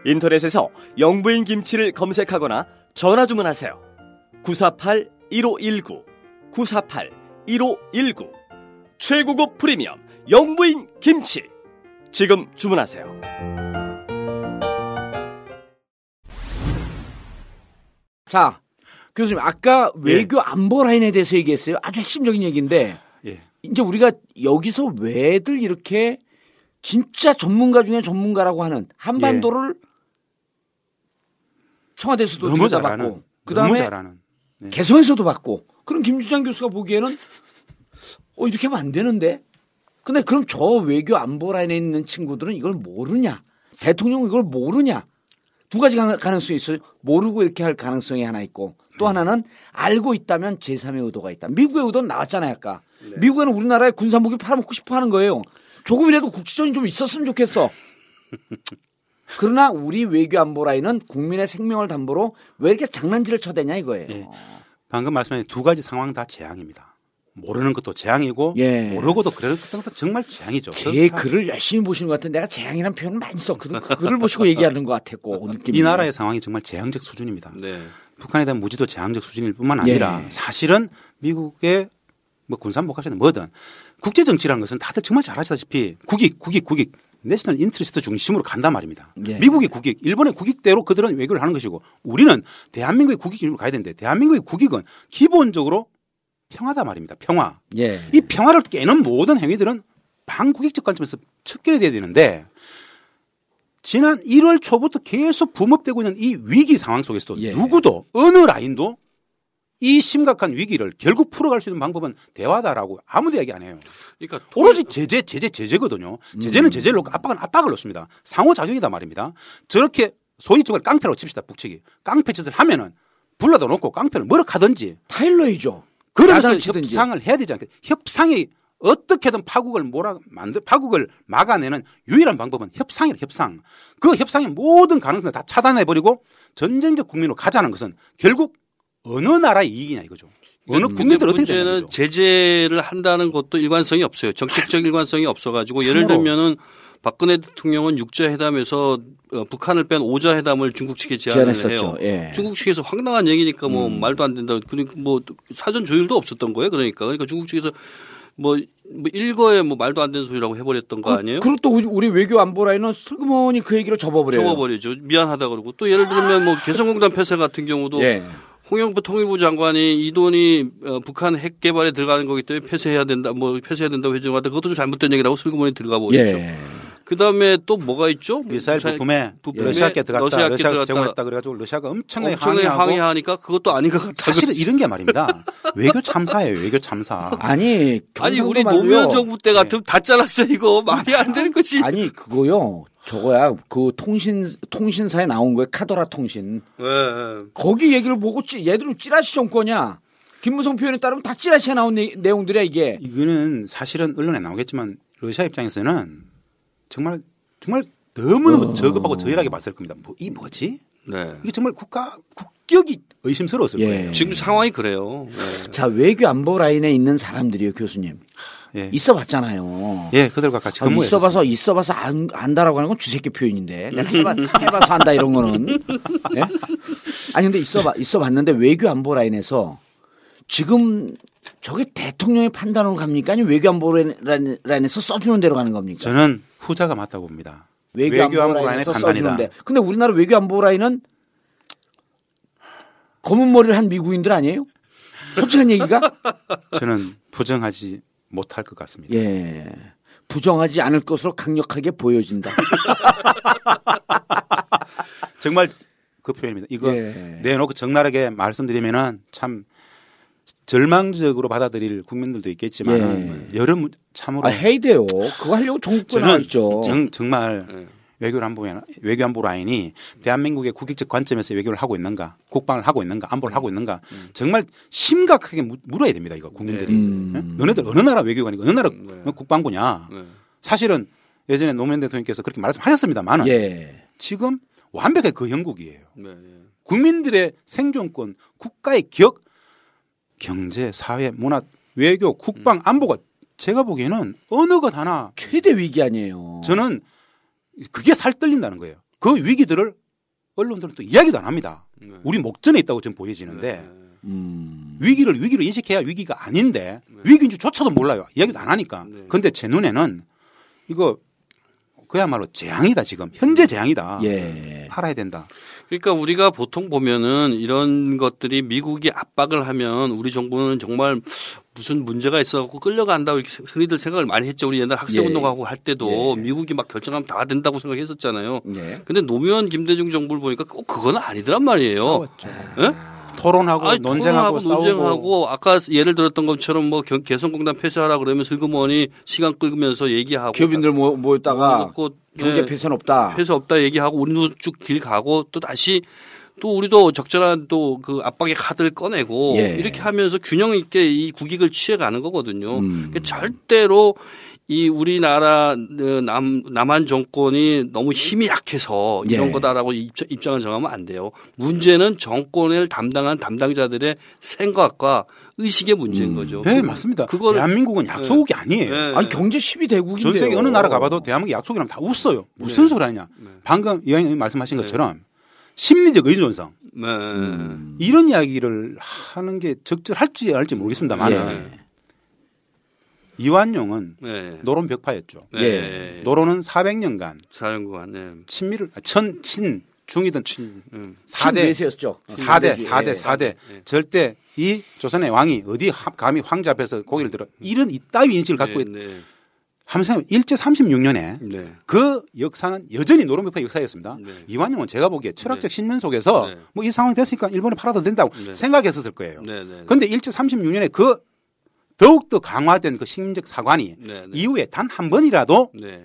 인터넷에서 영부인 김치를 검색하거나 전화 주문하세요. 948-1519 948-1519 최고급 프리미엄 영부인 김치 지금 주문하세요. 자, 교수님 아까 외교 안보 라인에 대해서 얘기했어요. 아주 핵심적인 얘기인데 예. 이제 우리가 여기서 왜들 이렇게 진짜 전문가 중에 전문가라고 하는 한반도를 청와대에서도 너무 들여다봤고 잘하는. 너무 그다음에 잘하는. 네. 개성에서도 받고 그럼 김주장 교수가 보기에는 어 이렇게 하면 안 되는데 근데 그럼 저 외교 안보 라인에 있는 친구들은 이걸 모르냐 대통령 이걸 모르냐 두 가지 가- 가능성이 있어요. 모르고 이렇게 할 가능성이 하나 있고 또 하나는 알고 있다면 제3의 의도가 있다. 미국의 의도는 나왔잖아요 아까. 미국에는 우리나라에 군사무기 팔아먹고 싶어 하는 거예요. 조금이라도 국지전이 좀 있었으면 좋겠어. 그러나 우리 외교 안보 라인은 국민의 생명을 담보로 왜 이렇게 장난질을 쳐대냐 이거예요. 예. 방금 말씀하신 두 가지 상황 다 재앙입니다. 모르는 것도 재앙이고 예. 모르고도 그래도 것도 정말 재앙이죠. 제 그래서 글을 열심히 보시는 것 같은데 내가 재앙이라는 표현을 많이 썼거든. 그 글을 보시고 얘기하는 것 같았고 느낌이. 이 나라의 상황이 정말 재앙적 수준입니다. 네. 북한에 대한 무지도 재앙적 수준일 뿐만 아니라 예. 사실은 미국의 뭐 군산복합이든 뭐든 국제 정치라는 것은 다들 정말 잘 아시다시피 국익, 국익, 국익, national interest 중심으로 간단 말입니다. 예. 미국의 국익, 일본의 국익대로 그들은 외교를 하는 것이고 우리는 대한민국의 국익 기준으로 가야 되는데 대한민국의 국익은 기본적으로 평화다 말입니다. 평화. 예. 이 평화를 깨는 모든 행위들은 반국익적 관점에서 척결이 돼야 되는데 지난 1월 초부터 계속 붐업되고 있는 이 위기 상황 속에서도 예. 누구도 어느 라인도 이 심각한 위기를 결국 풀어갈 수 있는 방법은 대화다라고 아무도 얘기 안 해요. 그러니까 오로지 제재, 제재, 제재거든요. 제재는 제재를 놓고 압박은 압박을 놓습니다. 상호작용이다 말입니다. 저렇게 소위 정말 깡패라고 칩시다, 북측이. 깡패 짓을 하면은 불러다 놓고 깡패를 뭐라 하든지 타일러이죠. 그러면서. 협상을 해야 되지 않겠 협상이 어떻게든 파국을 몰아 만들 파국을 막아내는 유일한 방법은 협상이라 협상. 그 협상의 모든 가능성을 다 차단해 버리고 전쟁적 국민으로 가자는 것은 결국 어느 나라의 이익이냐 이거죠. 어느 근데 국민들 어떻게 되는 문제는. 제재를 한다는 것도 일관성이 없어요. 정책적 일관성이 없어가지고 예를. 들면은 박근혜 대통령은 육자 회담에서 어, 북한을 뺀 오자 회담을 중국 측에 제안을 제안했었죠. 해요. 예. 중국 측에서 황당한 얘기니까 뭐 음. 말도 안 된다. 그러니까 뭐 사전 조율도 없었던 거예요. 그러니까 그러니까 중국 측에서 뭐, 뭐 일거에 뭐 말도 안 되는 소리라고 해버렸던 거 아니에요? 그리고 또 우리, 외교 안보 라인은 슬그머니 그 얘기를 접어버려요. 접어버리죠. 미안하다 그러고 또 예를 들면 뭐 개성공단 폐쇄 같은 경우도 예. 홍영표 통일부 장관이 이 돈이 어, 북한 핵 개발에 들어가는 거기 때문에 폐쇄해야 된다, 뭐 폐쇄해야 된다고 회정하다 그것도 좀 잘못된 얘기라고 슬그머니 들어가 버렸죠. 예. 그 다음에 또 뭐가 있죠? 미사일 부품에 부품에 러시아께 들어갔다. 러시아께 러시아가 들어갔다. 제공했다 그래가지고 러시아가 엄청나게 엄청나게 항의하고 항의하니까 그것도 아닌 것 같다. 사실은 이런 게 말입니다. 외교 참사예요. 외교 참사. 아니, 아니 우리. 노무현 정부 때 같으면 다 잘랐어 이거 말이 안 되는 거지. 아니 그거요. 저거야 그 통신 통신사에 나온 거예요. 카더라 통신. 예, 예. 거기 얘기를 보고 찌, 얘들은 찌라시 정권이야. 김무성 표현에 따르면 다 찌라시에 나온 내, 내용들이야 이게. 이거는 사실은 언론에 나오겠지만 러시아 입장에서는 정말 정말 너무너무 저급하고 저열하게 봤을 겁니다. 뭐, 이 뭐지? 네. 이게 정말 국가 국격이 의심스러웠을 예. 거예요. 지금 상황이 그래요. 예. 자 외교 안보 라인에 있는 사람들이요 교수님. 예. 있어봤잖아요. 예, 그들과 같이 아. 있어봐서 있어봐서 안, 안다라고 하는 건 주새끼 표현인데 내가 해봐, 해봐서 안다 이런 거는 예? 아니 근데 있어봐 있어봤는데 외교 안보 라인에서 지금 저게 대통령의 판단으로 갑니까? 아니면 외교안보라인에서 써주는 대로 가는 겁니까? 저는 후자가 맞다고 봅니다. 외교안보라인에서 판단이다. 써주는데. 근데 우리나라 외교안보라인은 검은 머리를 한 미국인들 아니에요? 솔직한 얘기가? 저는 부정하지 못할 것 같습니다. 예. 부정하지 않을 것으로 강력하게 보여진다. 정말 그 표현입니다. 이거 예. 내놓고 적나라하게 말씀드리면은 참 절망적으로 받아들일 국민들도 있겠지만 여러 문- 참으로 아, 해야 돼요. 그거 하려고 있죠. 정, 정말 네. 외교 안보 외교 안보 라인이 대한민국의 국익적 관점에서 외교를 하고 있는가, 국방을 하고 있는가, 안보를 하고 있는가 정말 심각하게 무- 물어야 됩니다. 이거 국민들이. 음. 예? 너네들 어느 나라 외교관이고 어느 나라 네. 국방부냐. 네. 사실은 예전에 노무현 대통령께서 그렇게 말씀하셨습니다만은 예. 지금 완벽하게 그 형국이에요. 네, 네. 국민들의 생존권, 국가의 기억, 경제, 사회, 문화, 외교, 국방, 음. 안보가 제가 보기에는 어느 것 하나 최대 위기 아니에요. 저는 그게 살떨린다는 거예요. 그 위기들을 언론들은 또 이야기도 안 합니다. 네. 우리 목전에 있다고 좀 보여지는데 음. 위기를 위기로 인식해야 위기가 아닌데 위기인 줄조차도 몰라요. 이야기도 안 하니까. 네. 근데 제 눈에는 이거 그야말로 재앙이다 지금 현재 재앙이다. 예. 알아야 된다. 그러니까 우리가 보통 보면은 이런 것들이 미국이 압박을 하면 우리 정부는 정말 무슨 문제가 있어갖고 끌려간다고 이렇게 흔히들 생각을 많이 했죠. 우리 옛날 학생 예. 운동하고 할 때도 예. 미국이 막 결정하면 다 된다고 생각했었잖아요. 예. 근데 노무현 김대중 정부를 보니까 꼭 그건 아니더란 말이에요. 싸웠죠. 예? 토론하고 아니, 논쟁하고 토론하고 논쟁하고 아까 예를 들었던 것처럼 뭐 겨- 개성공단 폐쇄하라 그러면 슬그머니 시간 끌면서 얘기하고 기업인들 모, 모였다가 모여놓고, 경제 네, 폐쇄는 없다. 폐쇄 없다 얘기하고 우리도 쭉 길 가고 또 다시 또 우리도 적절한 또 그 압박의 카드를 꺼내고 예. 이렇게 하면서 균형 있게 이 국익을 취해가는 거거든요. 음. 그러니까 절대로 이 우리나라 어, 남 남한 정권이 너무 힘이 약해서 이런 예. 거다라고 입장, 입장을 정하면 안 돼요. 문제는 정권을 담당한 담당자들의 생각과 의식의 문제인 거죠. 네 맞습니다. 그거를- 대한민국은 약소국이 아니에요. 네. 아니 경제 10위 대국인데요. 전 세계 어느 나라 가봐도 대한민국 약속이라면 다 웃어요. 무슨 네. 소리 하느냐. 네. 방금 이왕님 말씀하신 네. 것처럼 심리적 의존성 네. 음. 이런 이야기를 하는 게 적절할지 않을지 모르겠습니다만 예. 이완용은 네. 노론 벽파였죠. 네. 노론은 400년간 사령관, 네. 친미를 아, 천친 중이든 친, 음. 4대 외세였죠. 4대 예. 4대 4대 예. 절대 이 조선의 왕이 어디 하- 감히 황제 앞에서 고개를 들어 이런 이따위 인식을 갖고 네, 있 네. 하면서 일제 36년에 네. 그 역사는 여전히 노론벽파 역사였습니다. 네. 이완용은 제가 보기에 철학적 네. 신문 속에서 네. 뭐이 상황이 됐으니까 일본에 팔아도 된다고 네. 생각했었을 거예요. 네, 네. 그런데 일제 36년에 그 더욱더 강화된 그 심리적 사관이 네, 네. 이후에 단 한 번이라도 네.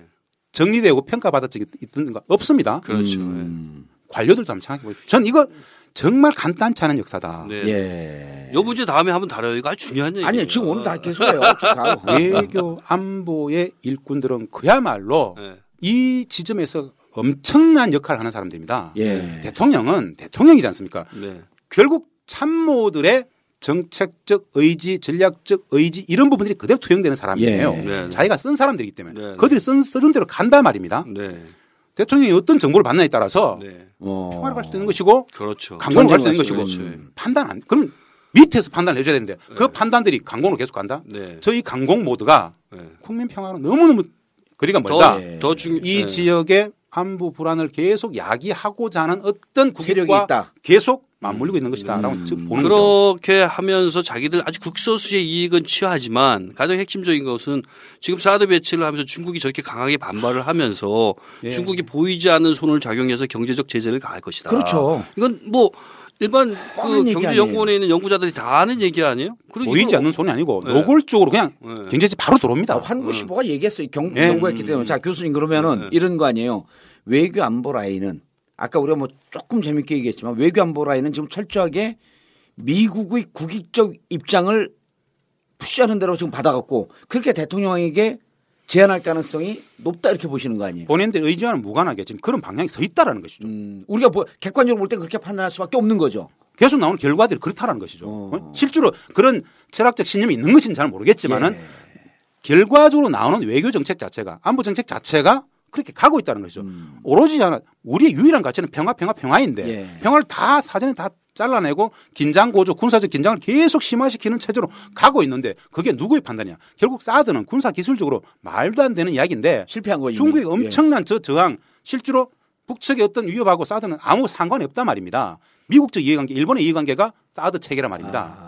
정리되고 평가받은 적이 있던가 없습니다. 그렇죠. 음. 관료들도 한번 생각해 보세요. 전 이거 정말 간단치 않은 역사다. 네. 네. 예. 요 문제 다음에 한번 다뤄요. 이거 아주 중요한 얘기예요. 아니요 지금 오늘 다 계속해요. 쭉 가요. 외교 안보의 일꾼들은 그야말로 네. 이 지점에서 엄청난 역할을 하는 사람들입니다. 예. 대통령은 대통령이지 않습니까? 네. 결국 참모들의 정책적 의지, 전략적 의지 이런 부분들이 그대로 투영되는 사람이에요. 예. 네, 네. 자기가 쓴 사람들이기 때문에 네, 네. 그들이 쓴, 써준 대로 간단 말입니다. 네. 대통령이 어떤 정보를 받느냐에 따라서 네. 어. 평화를 갈 수도 있는 것이고 그렇죠. 강공을 갈 수도 있는 것이고 있는 판단 안 그럼 밑에서 판단을 해줘야 되는데 그 판단들이 강공으로 계속 간다. 네. 저희 강공 모드가 네. 국민 평화로 너무 너무 거리가 멀다. 더, 이 네. 지역의 안보 불안을 계속 야기하고자 하는 어떤 세력이 국익과 있다. 계속 맞물리고 있는 것이다라고 음. 즉 보는 거죠. 그렇게 하면서 자기들 아주 극소수의 이익은 취하지만 가장 핵심적인 것은 지금 사드 배치를 하면서 중국이 저렇게 강하게 반발을 하면서 예. 중국이 보이지 않는 손을 작용해서 경제적 제재를 가할 것이다. 그렇죠. 이건 뭐 일반 그 경제연구원에 있는 연구자들이 다 아는 얘기 아니에요? 그리고 보이지 않는 손이 아니고 네. 노골적으로 그냥 네. 경제지 바로 들어옵니다. 아, 환구 시보가 얘기했어요. 경, 예. 연구했기 때문에. 자, 교수님 그러면은 네. 이런 거 아니에요. 외교 안보 라인은 아까 우리가 뭐 조금 재밌게 얘기했지만 외교 안보 라인은 지금 철저하게 미국의 국익적 입장을 푸시하는 대로 지금 받아갖고 그렇게 대통령에게 제안할 가능성이 높다 이렇게 보시는 거 아니에요? 본인들 의지와는 무관하게 지금 그런 방향이 서 있다라는 것이죠. 음, 우리가 뭐 객관적으로 볼 때 그렇게 판단할 수밖에 없는 거죠. 계속 나오는 결과들이 그렇다라는 것이죠. 어. 어? 실제로 그런 철학적 신념이 있는 것인지 잘 모르겠지만은 예. 결과적으로 나오는 외교 정책 자체가 안보 정책 자체가 그렇게 가고 있다는 거죠. 음. 오로지 하나 우리의 유일한 가치는 평화, 평화, 평화인데 예. 평화를 다 사전에 다 잘라내고 긴장 고조, 군사적 긴장을 계속 심화시키는 체제로 가고 있는데 그게 누구의 판단이야? 결국 사드는 군사 기술적으로 말도 안 되는 이야기인데 실패한 거죠. 중국의 이미. 엄청난 저 저항 실제로 북측의 어떤 위협하고 사드는 아무 상관이 없단 말입니다. 미국적 이해관계, 일본의 이해관계가 사드 체계란 말입니다. 아.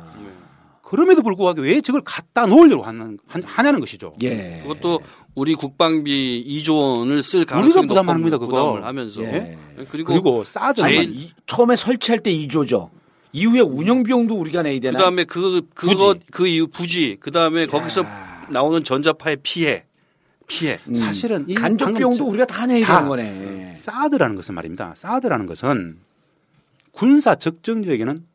그럼에도 불구하고 왜 저걸 갖다 놓으려고 하는, 한- 하냐는 것이죠. 예. 그것도 우리 국방비 2조 원을 쓸 우리가 가능성이 부담하는 높은 겁니다, 그거. 부담을 하면서 예. 그리고, 그리고 사드 아니, 제일- 이- 처음에 설치할 때 2조죠. 이후에 운영 비용도 우리가 내야 되나? 그다음에 그 그거 그 이후 부지 그다음에 거기서 야. 나오는 전자파의 피해 피해 음. 사실은 이 간접 비용도 저- 우리가 다 내야 다. 되는 거네. 사드라는 것은 말입니다. 사드라는 것은 군사 적정 지역에는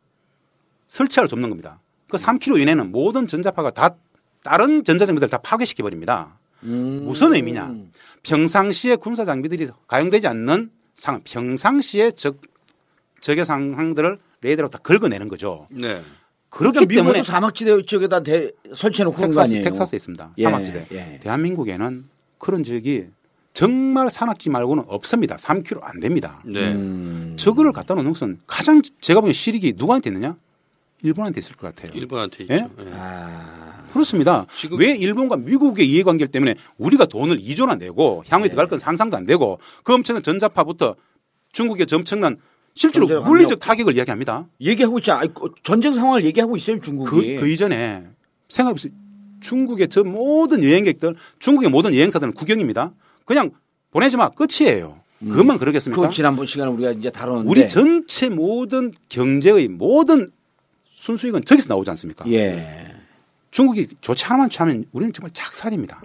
설치할 수 없는 겁니다. 그 3km 이내는 모든 전자파가 다 다른 전자장비들 다 파괴시켜 버립니다. 음. 무슨 의미냐? 평상시에 군사 장비들이 가용되지 않는 상황, 평상시에 적 적의 상황들을 레이더로 다 긁어내는 거죠. 네. 그러니까 그렇기 때문에 미국도 사막지대 지역에다 대, 설치해놓고 텍사스? 텍사스에 있습니다. 예, 사막지대. 예. 대한민국에는 그런 지역이 정말 산악지 말고는 없습니다. 3km 안 됩니다. 네. 음. 저거를 갖다 놓는 것은 가장 제가 보기엔 실익이 누구한테 있느냐? 일본한테 있을 것 같아요. 일본한테 예? 있죠. 예. 아, 그렇습니다. 지금- 왜 일본과 미국의 이해관계 때문에 우리가 돈을 2조는 안 되고 향후에 네. 들어갈 건 상상도 안 되고 그 엄청난 전자파부터 중국의 저 엄청난 실제로 물리적 압력. 타격을 이야기합니다. 얘기하고 있죠. 그 전쟁 상황을 얘기하고 있어요, 그, 중국이. 그 이전에 생각해보세요. 중국의 저 모든 여행객들, 중국의 모든 여행사들은 국영입니다. 그냥 보내지 마. 끝이에요. 그것만 그러겠습니까? 그 지난번 시간에 우리가 이제 다뤘는데. 우리 전체 모든 경제의 모든 순수익은 저기서 나오지 않습니까? 예. 중국이 좋지 하나만 취하면 우리는 정말 작살입니다.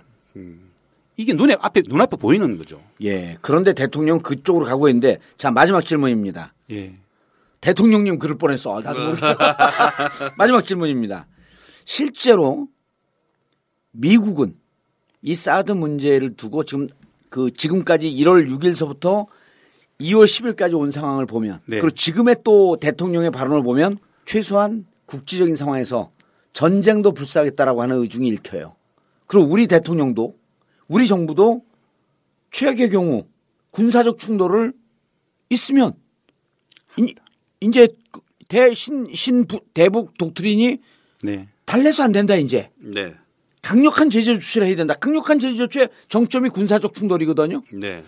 이게 눈에 앞에 눈앞에 보이는 거죠. 예. 그런데 대통령 그쪽으로 가고 있는데 자, 마지막 질문입니다. 예. 대통령님 그럴 뻔했어. 아, 나도 모르게. 마지막 질문입니다. 실제로 미국은 이 사드 문제를 두고 지금 그 지금까지 1월 6일서부터 2월 10일까지 온 상황을 보면 네. 그리고 지금의 또 대통령의 발언을 보면 최소한 국지적인 상황에서 전쟁도 불사하겠다라고 하는 의중이 읽혀요. 그리고 우리 대통령도 우리 정부도 최악의 경우 군사적 충돌을 있으면 이- 그 대신 신 부- 대북 독트린이 네. 달래서 안 된다 이제 네. 강력한 제재 조치를 해야 된다. 강력한 제재 조치의 정점이 군사적 충돌이거든요. 네.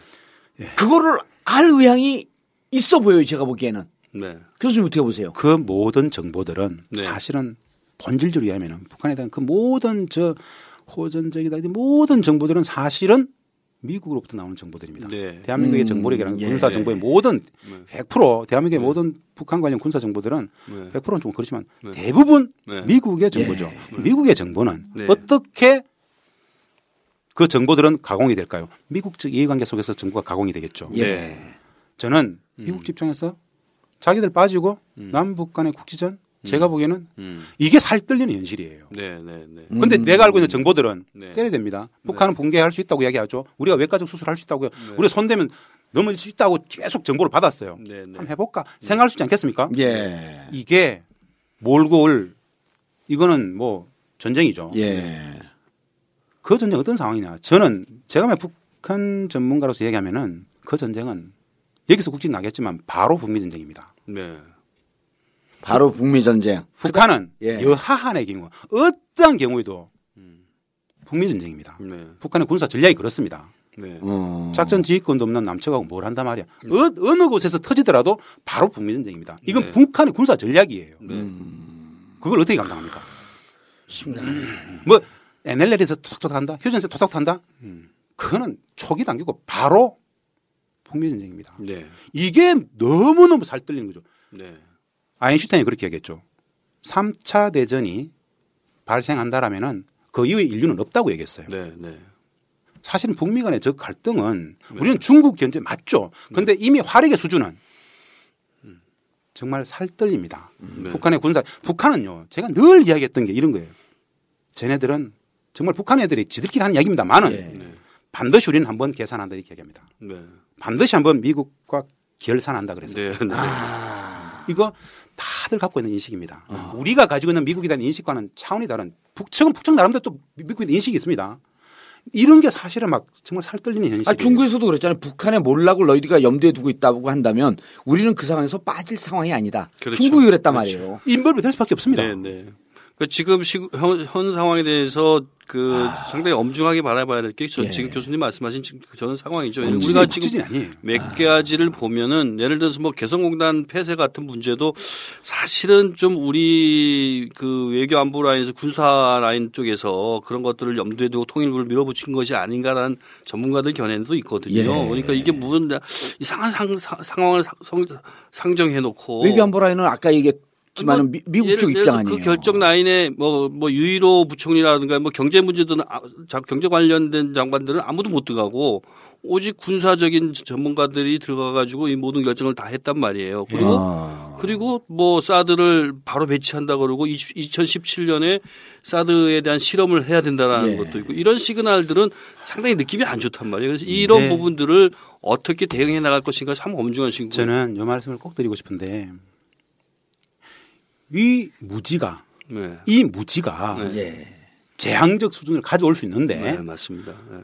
그거를 알 의향이 있어 보여요. 제가 보기에는. 네. 교수님 어떻게 보세요? 그 모든 정보들은 네. 사실은 본질적으로 이야기하면 북한에 대한 그 모든 저 호전적이다 이 모든 정보들은 사실은 미국으로부터 나오는 정보들입니다. 네. 대한민국의 음, 정보력이라는 예. 군사 정보의 모든 100% 대한민국의 모든 북한 관련 군사 정보들은 네. 100%는 좀 그렇지만 네. 대부분 네. 미국의 정보죠. 미국의 정보는 네. 어떻게 그 정보들은 가공이 될까요? 미국적 이해관계 속에서 정보가 가공이 되겠죠. 네. 저는 미국 입장에서 자기들 빠지고 남북 간의 국지전 제가 보기에는 음. 이게 살뜰리는 현실이에요. 네, 네, 네. 근데 내가 알고 있는 정보들은 네. 때려야 됩니다. 북한은 붕괴할 수 있다고 이야기하죠. 우리가 외과적 수술할 수 있다고요. 우리가 손대면 넘어질 수 있다고 계속 정보를 받았어요. 네, 네. 한번 해볼까? 생각할 수 있지 않겠습니까? 예. 이게 몰고 올 이거는 뭐 전쟁이죠. 예. 그 전쟁 어떤 상황이냐? 저는 제가 북한 전문가로서 얘기하면은 그 전쟁은 여기서 국진 나겠지만 바로 북미 전쟁입니다. 네. 바로 북미 전쟁. 북한은 예. 여하한의 경우 어떠한 경우에도 북미 전쟁입니다. 네. 북한의 군사 전략이 그렇습니다. 네. 어. 작전 지휘권도 없는 남측하고 뭘 한단 말이야. 어, 어느 곳에서 터지더라도 바로 북미 전쟁입니다. 이건 네. 북한의 군사 전략이에요. 네. 그걸 어떻게 감당합니까? 뭐 NLL에서 톡톡 한다, 휴전에서 톡톡 한다. 그거는 초기 단계고 바로 북미 전쟁입니다. 네. 이게 너무 너무 살뜰리는 거죠. 네. 아인슈타인이 그렇게 얘기했죠. 3차 대전이 발생한다라면은 그 이후에 인류는 없다고 얘기했어요. 네. 네. 사실은 북미 간의 저 갈등은 우리는 중국 견제 맞죠. 그런데 이미 화력의 수준은 정말 살떨립니다. 네. 북한의 군사 북한은요. 제가 늘 이야기했던 게 이런 거예요. 쟤네들은 정말 북한 애들이 지들끼리 하는 이야기입니다만은 예. 반드시 우리는 한번 계산한다 이렇게 얘기합니다. 네. 반드시 한번 미국과 결산한다 그랬어요. 네. 네. 이거 다들 갖고 있는 인식입니다. 우리가 가지고 있는 미국에 대한 인식과는 차원이 다른 북측은 북측 나름대로 또 미국에 대한 인식이 있습니다. 이런 게 사실은 막 정말 살떨리는 현실이에요. 아, 중국에서도 그랬잖아요. 북한의 몰락을 너희들가 염두에 두고 있다고 한다면 우리는 그 상황에서 빠질 상황이 아니다. 그렇죠. 중국이 그랬단 그렇죠. 말이에요. 인벌이 될 수밖에 없습니다. 네, 네. 그 지금 시, 현, 현 상황에 대해서 그 상당히 엄중하게 바라봐야 될게 예. 지금 교수님 말씀하신 지금 저는 상황이죠. 국지진, 우리가 지금 아니에요. 몇 가지를 보면은 예를 들어서 뭐 개성공단 폐쇄 같은 문제도 사실은 좀 우리 그 외교 안보 라인에서 군사 라인 쪽에서 그런 것들을 염두에 두고 통일부를 밀어붙인 것이 아닌가라는 전문가들 견해도 있거든요. 예. 그러니까 이게 무슨 이상한 상, 상, 상황을 상, 상정해 놓고 외교 안보 라인은 아까 얘기했 지만 미, 미국 예를 쪽 입장 아니에요. 그 결정 라인에 뭐, 뭐 유일호 부총리라든가 뭐 경제 문제들은 아- 자- 경제 관련된 장관들은 아무도 못 들어가고 오직 군사적인 전문가들이 들어가 가지고 이 모든 결정을 다 했단 말이에요. 그리고 아. 그리고 뭐 사드를 바로 배치한다 그러고 2017년에 사드에 대한 실험을 해야 된다라는 예. 것도 있고 이런 시그널들은 상당히 느낌이 안 좋단 말이에요. 그래서 이런 네. 부분들을 어떻게 대응해 나갈 것인가 참 엄중한 시고 저는 이 말씀을 꼭 드리고 싶은데 이 무지가 네. 이 무지가 네. 예. 재앙적 수준을 가져올 수 있는데 네, 맞습니다. 네.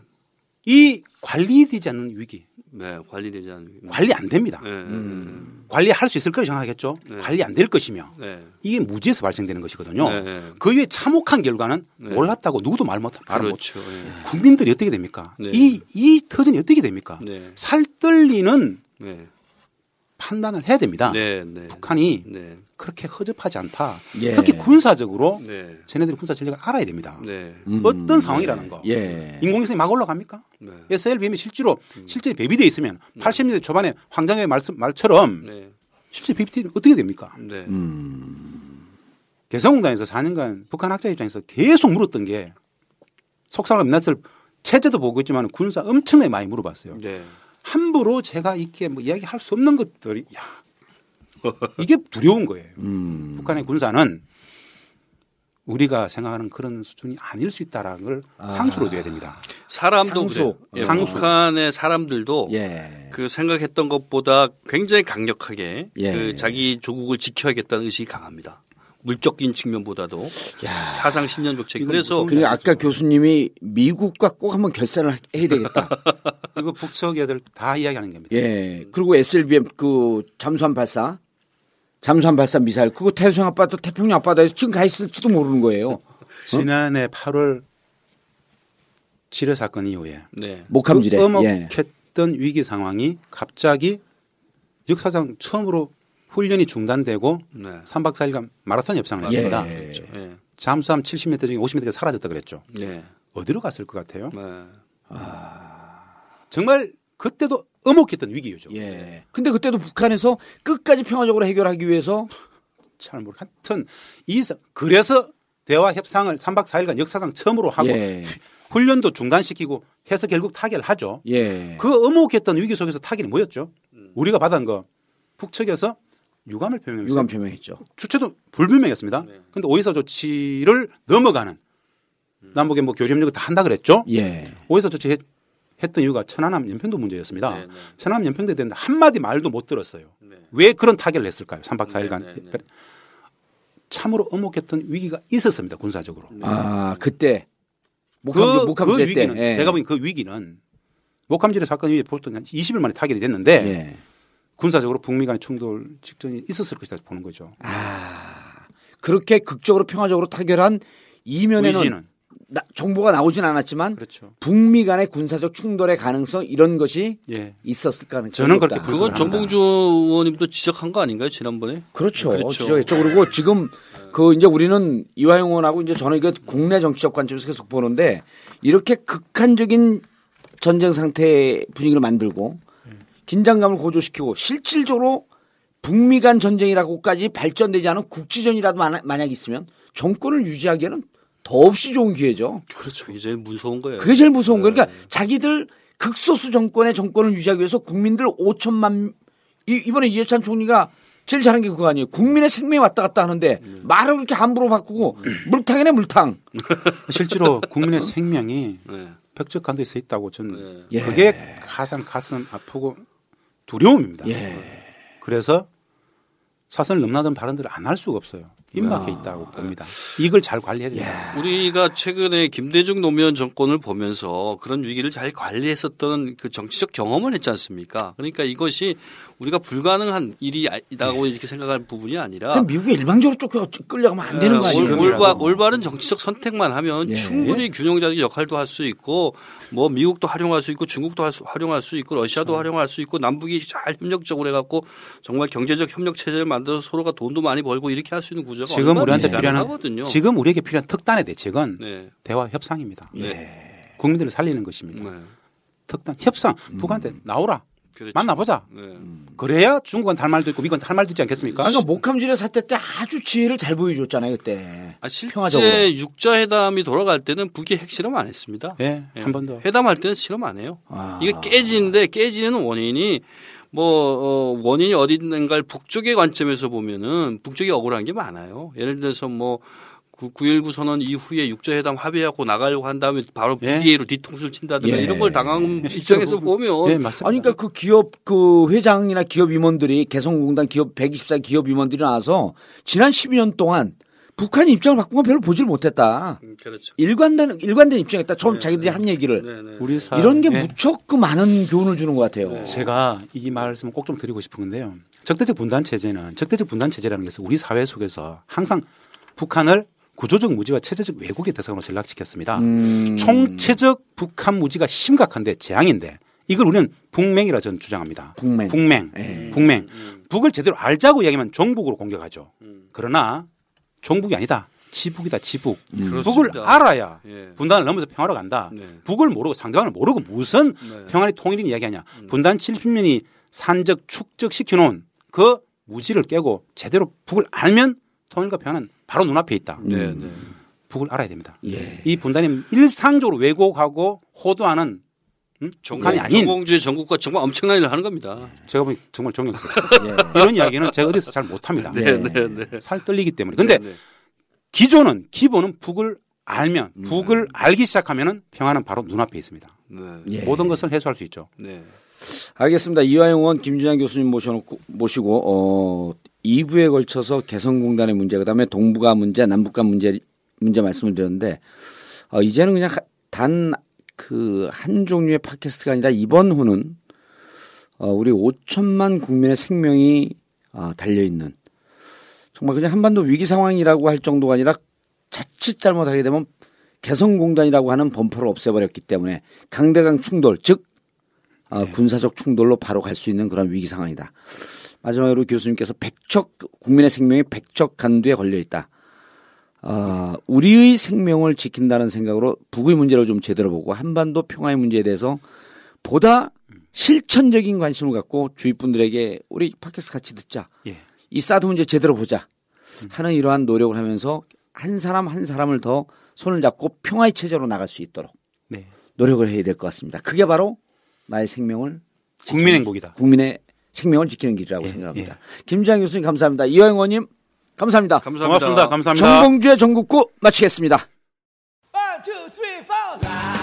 이 관리되지 않는 위기 네, 관리되지 않는 관리 안 됩니다. 네, 관리할 수 있을 거라 생각하겠죠. 네. 관리 안 될 것이며 네. 이게 무지에서 발생되는 것이거든요. 네, 네. 그 위에 참혹한 결과는 네. 몰랐다고 누구도 말 못. 말 못. 그렇죠. 네. 국민들이 어떻게 됩니까? 네. 이, 이 터전이 어떻게 됩니까? 네. 살떨리는 네. 판단을 해야 됩니다. 네, 네. 북한이 네. 그렇게 허접하지 않다. 예. 특히 군사적으로 네. 쟤네들이 군사 전략을 알아야 됩니다. 네. 음. 어떤 상황이라는 거. 예. 인공위성이 막 올라갑니까? 네. SLBM이 실제로 실제 배비되어 있으면 80년대 초반에 황장의 말씀 말처럼 네. 실제 배비되면 어떻게 됩니까? 네. 음. 개성공단에서 4년간 북한 학자 입장에서 계속 물었던 게 속상을 민낯을 체제도 보고 있지만 군사 엄청나게 많이 물어봤어요. 네. 함부로 제가 이렇게 뭐 이야기할 수 없는 것들이 야 이게 두려운 거예요. 음. 북한의 군사는 우리가 생각하는 그런 수준이 아닐 수 있다라는 걸 상수로 둬야 됩니다. 사람도 상수. 그래요. 예, 상수. 북한의 사람들도 예. 그 생각했던 것보다 굉장히 강력하게 예. 그 자기 조국을 지켜야겠다는 의식이 강합니다. 물적인 측면보다도 야. 사상 신념적 책. 이건 그래서 그리고 아까 교수님이 미국과 꼭 한번 결산을 해야 되겠다. 이거 북측 애들 다 이야기하는 겁니다. 예. 그리고 SLBM 그 잠수함 발사, 잠수함 발사 미사일 그거 태수형 앞바다, 태평양 앞바다에서 지금 가 있을지도 모르는 거예요. 지난해 8월 지뢰 사건 이후에 네. 목함지뢰. 그 예. 엄혹했던 위기 상황이 갑자기 역사상 처음으로 훈련이 중단되고 네. 3박 4일간 마라톤 협상을 했습니다. 예. 네. 잠수함 70m 중에 50m가 사라졌다 그랬죠. 네. 어디로 갔을 것 같아요? 네. 정말 그때도 엄혹했던 위기였죠. 예. 근데 그때도 북한에서 끝까지 평화적으로 해결하기 위해서 잘 모르. 하여튼 이 사- 그래서 대화 협상을 3박 4일간 역사상 처음으로 하고 예. 훈련도 중단시키고 해서 결국 타결을 하죠. 예. 그 엄혹했던 위기 속에서 타결이 뭐였죠? 우리가 받은 거 북측에서 유감을 표명했어요. 유감 표명했죠. 주체도 불분명했습니다. 그런데 오이사 조치를 넘어가는 남북의 뭐 교류협력을 다 한다 그랬죠. 예. 오이사 조치 했, 던 이유가 천안함 연평도 문제였습니다. 네, 네. 천안함 연평도에 대한 한마디 말도 못 들었어요. 네. 왜 그런 타결을 했을까요? 3박 4일간. 네, 네, 네. 참으로 엄혹했던 위기가 있었습니다. 군사적으로. 아, 그때 그, 목함 그 목함 때 위기는 예. 제가 보기엔 그 위기는 목함지뢰 사건 이후에 보통 한 20일 만에 타결이 됐는데 예. 군사적으로 북미 간의 충돌 직전이 있었을 것이다 보는 거죠. 그렇게 극적으로 평화적으로 타결한 이면에는 의지는 나- 정보가 나오진 않았지만 그렇죠. 북미 간의 군사적 충돌의 가능성 이런 것이 예. 있었을 가능성이 저는 그렇게. 그건. 정봉주 의원님도 지적한 거 아닌가요 지난번에? 그렇죠. 그렇죠. 지적했죠. 그리고 지금 그 이제 우리는 이화영 의원하고 이제 저는 이게 국내 정치적 관점에서 계속 보는데 이렇게 극한적인 전쟁 상태 분위기를 만들고 긴장감을 고조시키고 실질적으로 북미 간 전쟁이라고까지 발전되지 않은 국지전이라도 만약, 있으면 정권을 유지하기에는 더없이 좋은 기회죠. 그렇죠. 이게 제일 무서운 거예요. 그게 제일 무서운 거예요. 그러니까 자기들 극소수 정권의 정권을 유지하기 위해서 국민들 5천만 이- 이번에 이해찬 총리가 제일 잘한 게 그거 아니에요. 국민의 생명이 왔다 갔다 하는데 말을 그렇게 함부로 바꾸고 물탕이네 물탕. 실제로 국민의 생명이 네. 벽적 간도에 서 있다고 저는 예. 그게 가장 가슴 아프고 두려움입니다. 예. 그래서 사선을 넘나드는 발언들을 안 할 수가 없어요. 입막혀 있다고 봅니다. 이걸 잘 관리해야 됩니다. 우리가 최근에 김대중 노무현 정권을 보면서 그런 위기를 잘 관리했었던 그 정치적 경험을 했지 않습니까? 그러니까 이것이 우리가 불가능한 일이라고 이렇게 생각할 부분이 아니라 미국에 일방적으로 쫓겨 끌려가면 안 되는 거 네, 아니에요? 올, 올바, 올바른 정치적 선택만 하면 예. 충분히 균형자적 역할도 할 수 있고 뭐 미국도 활용할 수 있고 중국도 할 수- 활용할 수 있고 러시아도 그렇죠. 활용할 수 있고 남북이 잘 협력적으로 해갖고 정말 경제적 협력 체제를 만들어서 서로가 돈도 많이 벌고 이렇게 할 수 있는 구조가 지금 우리한테 필요한 가능하거든요. 지금 우리에게 필요한 특단의 대책은 네. 대화 협상입니다. 네. 국민들을 살리는 것입니다. 네. 특단 협상 북한테 나오라 그렇죠. 만나보자. 네. 그래야 중국은 할 말도 있고 미국은 할 말도 있지 않겠습니까? 그러니까 목함질의 사태 때 아주 지혜를 잘 보여줬잖아요 그때. 아, 실제 평화적으로. 육자 회담이 돌아갈 때는 북이 핵실험 안 했습니다. 예, 예. 한번 더. 회담할 때는 실험 안 해요. 아. 이게 깨지는데 깨지는 원인이 뭐 어, 원인이 어디 있는가를 북쪽의 관점에서 보면은 북쪽이 억울한 게 많아요. 예를 들어서 뭐 9.19 선언 이후에 육자회담 합의하고 나가려고 한 다음에 바로 예. BDA로 뒤통수를 친다든가 예. 이런 걸 당한 입장에서 보면 예, 맞습니다. 아니 그러니까 그 기업 그 회장이나 기업 임원들이 개성공단 기업 124 기업 임원들이 나와서 지난 12년 동안 북한이 입장을 바꾼 건 별로 보질 못했다. 음, 그렇죠. 일관된 일관된 입장이었다. 처음 자기들이 한 얘기를 네, 네. 우리 사 이런 게 예. 무척 그 많은 교훈을 주는 것 같아요. 제가 이 말씀을 꼭좀 드리고 싶은 건데요. 적대적 분단 체제는 적대적 분단 체제라는 것은 우리 사회 속에서 항상 북한을 구조적 무지와 체제적 왜곡의 대상으로 전락시켰습니다. 음. 총체적 북한 무지가 심각한데 재앙인데 이걸 우리는 북맹이라 저는 주장합니다. 북맹. 북맹. 예. 북맹. 북을 제대로 알자고 이야기하면 정북으로 공격하죠. 그러나 종북이 아니다. 지북이다, 지북. 북을 그렇습니다. 알아야 예. 분단을 넘어서 평화로 간다. 네. 북을 모르고 상대방을 모르고 무슨 네. 평화의 통일인 이야기하냐. 분단 70년이 산적 축적 시켜놓은 그 무지를 깨고 제대로 북을 알면 통일과 평화는 바로 눈앞에 있다. 네, 네. 북을 알아야 됩니다. 예. 이 분단이 일상적으로 왜곡하고 호도하는 음? 북한이 아닌 정봉주의 전국과 정말 엄청난 일을 하는 겁니다. 제가 보기 정말 존경스럽습니다. 이런 이야기는 제가 어디서 잘 못합니다. 네, 네, 네. 살 떨리기 때문에. 근데 네, 네. 기존은 기본은 북을 알면 음. 북을 알기 시작하면은 평화는 바로 눈앞에 있습니다. 네. 예. 모든 것을 해소할 수 있죠. 네. 알겠습니다. 이화영 의원, 김준환 교수님 모셔놓고 모시고 어 2부에 걸쳐서 개성공단의 문제, 그다음에 동북아 문제, 남북한 문제 문제 말씀을 드렸는데 어 이제는 그냥 단 그 한 종류의 팟캐스트가 아니라 이번 호는 어 우리 5천만 국민의 생명이 아, 달려 있는 정말 그냥 한반도 위기 상황이라고 할 정도가 아니라 자칫 잘못하게 되면 개성공단이라고 하는 범퍼를 없애버렸기 때문에 강대강 충돌 즉 어, 군사적 충돌로 바로 갈 수 있는 그런 위기 상황이다. 마지막으로 교수님께서 백척 국민의 생명이 백척 간두에 걸려 있다. 어, 우리의 생명을 지킨다는 생각으로 북의 문제를 좀 제대로 보고 한반도 평화의 문제에 대해서 보다 실천적인 관심을 갖고 주위 분들에게 우리 팟캐스트 같이 듣자. 예. 이 사드 문제 제대로 보자. 하는 이러한 노력을 하면서 한 사람 한 사람을 더 손을 잡고 평화의 체제로 나갈 수 있도록 네. 노력을 해야 될 것 같습니다. 그게 바로 나의 생명을 국민 행복이다. 국민의 생명을 지키는 길이라고 예, 생각합니다. 김지한 교수님 감사합니다. 이호영 의원님 감사합니다. 감사합니다. 고맙습니다. 감사합니다. 정봉주의 전국구 마치겠습니다. One, two, three, four.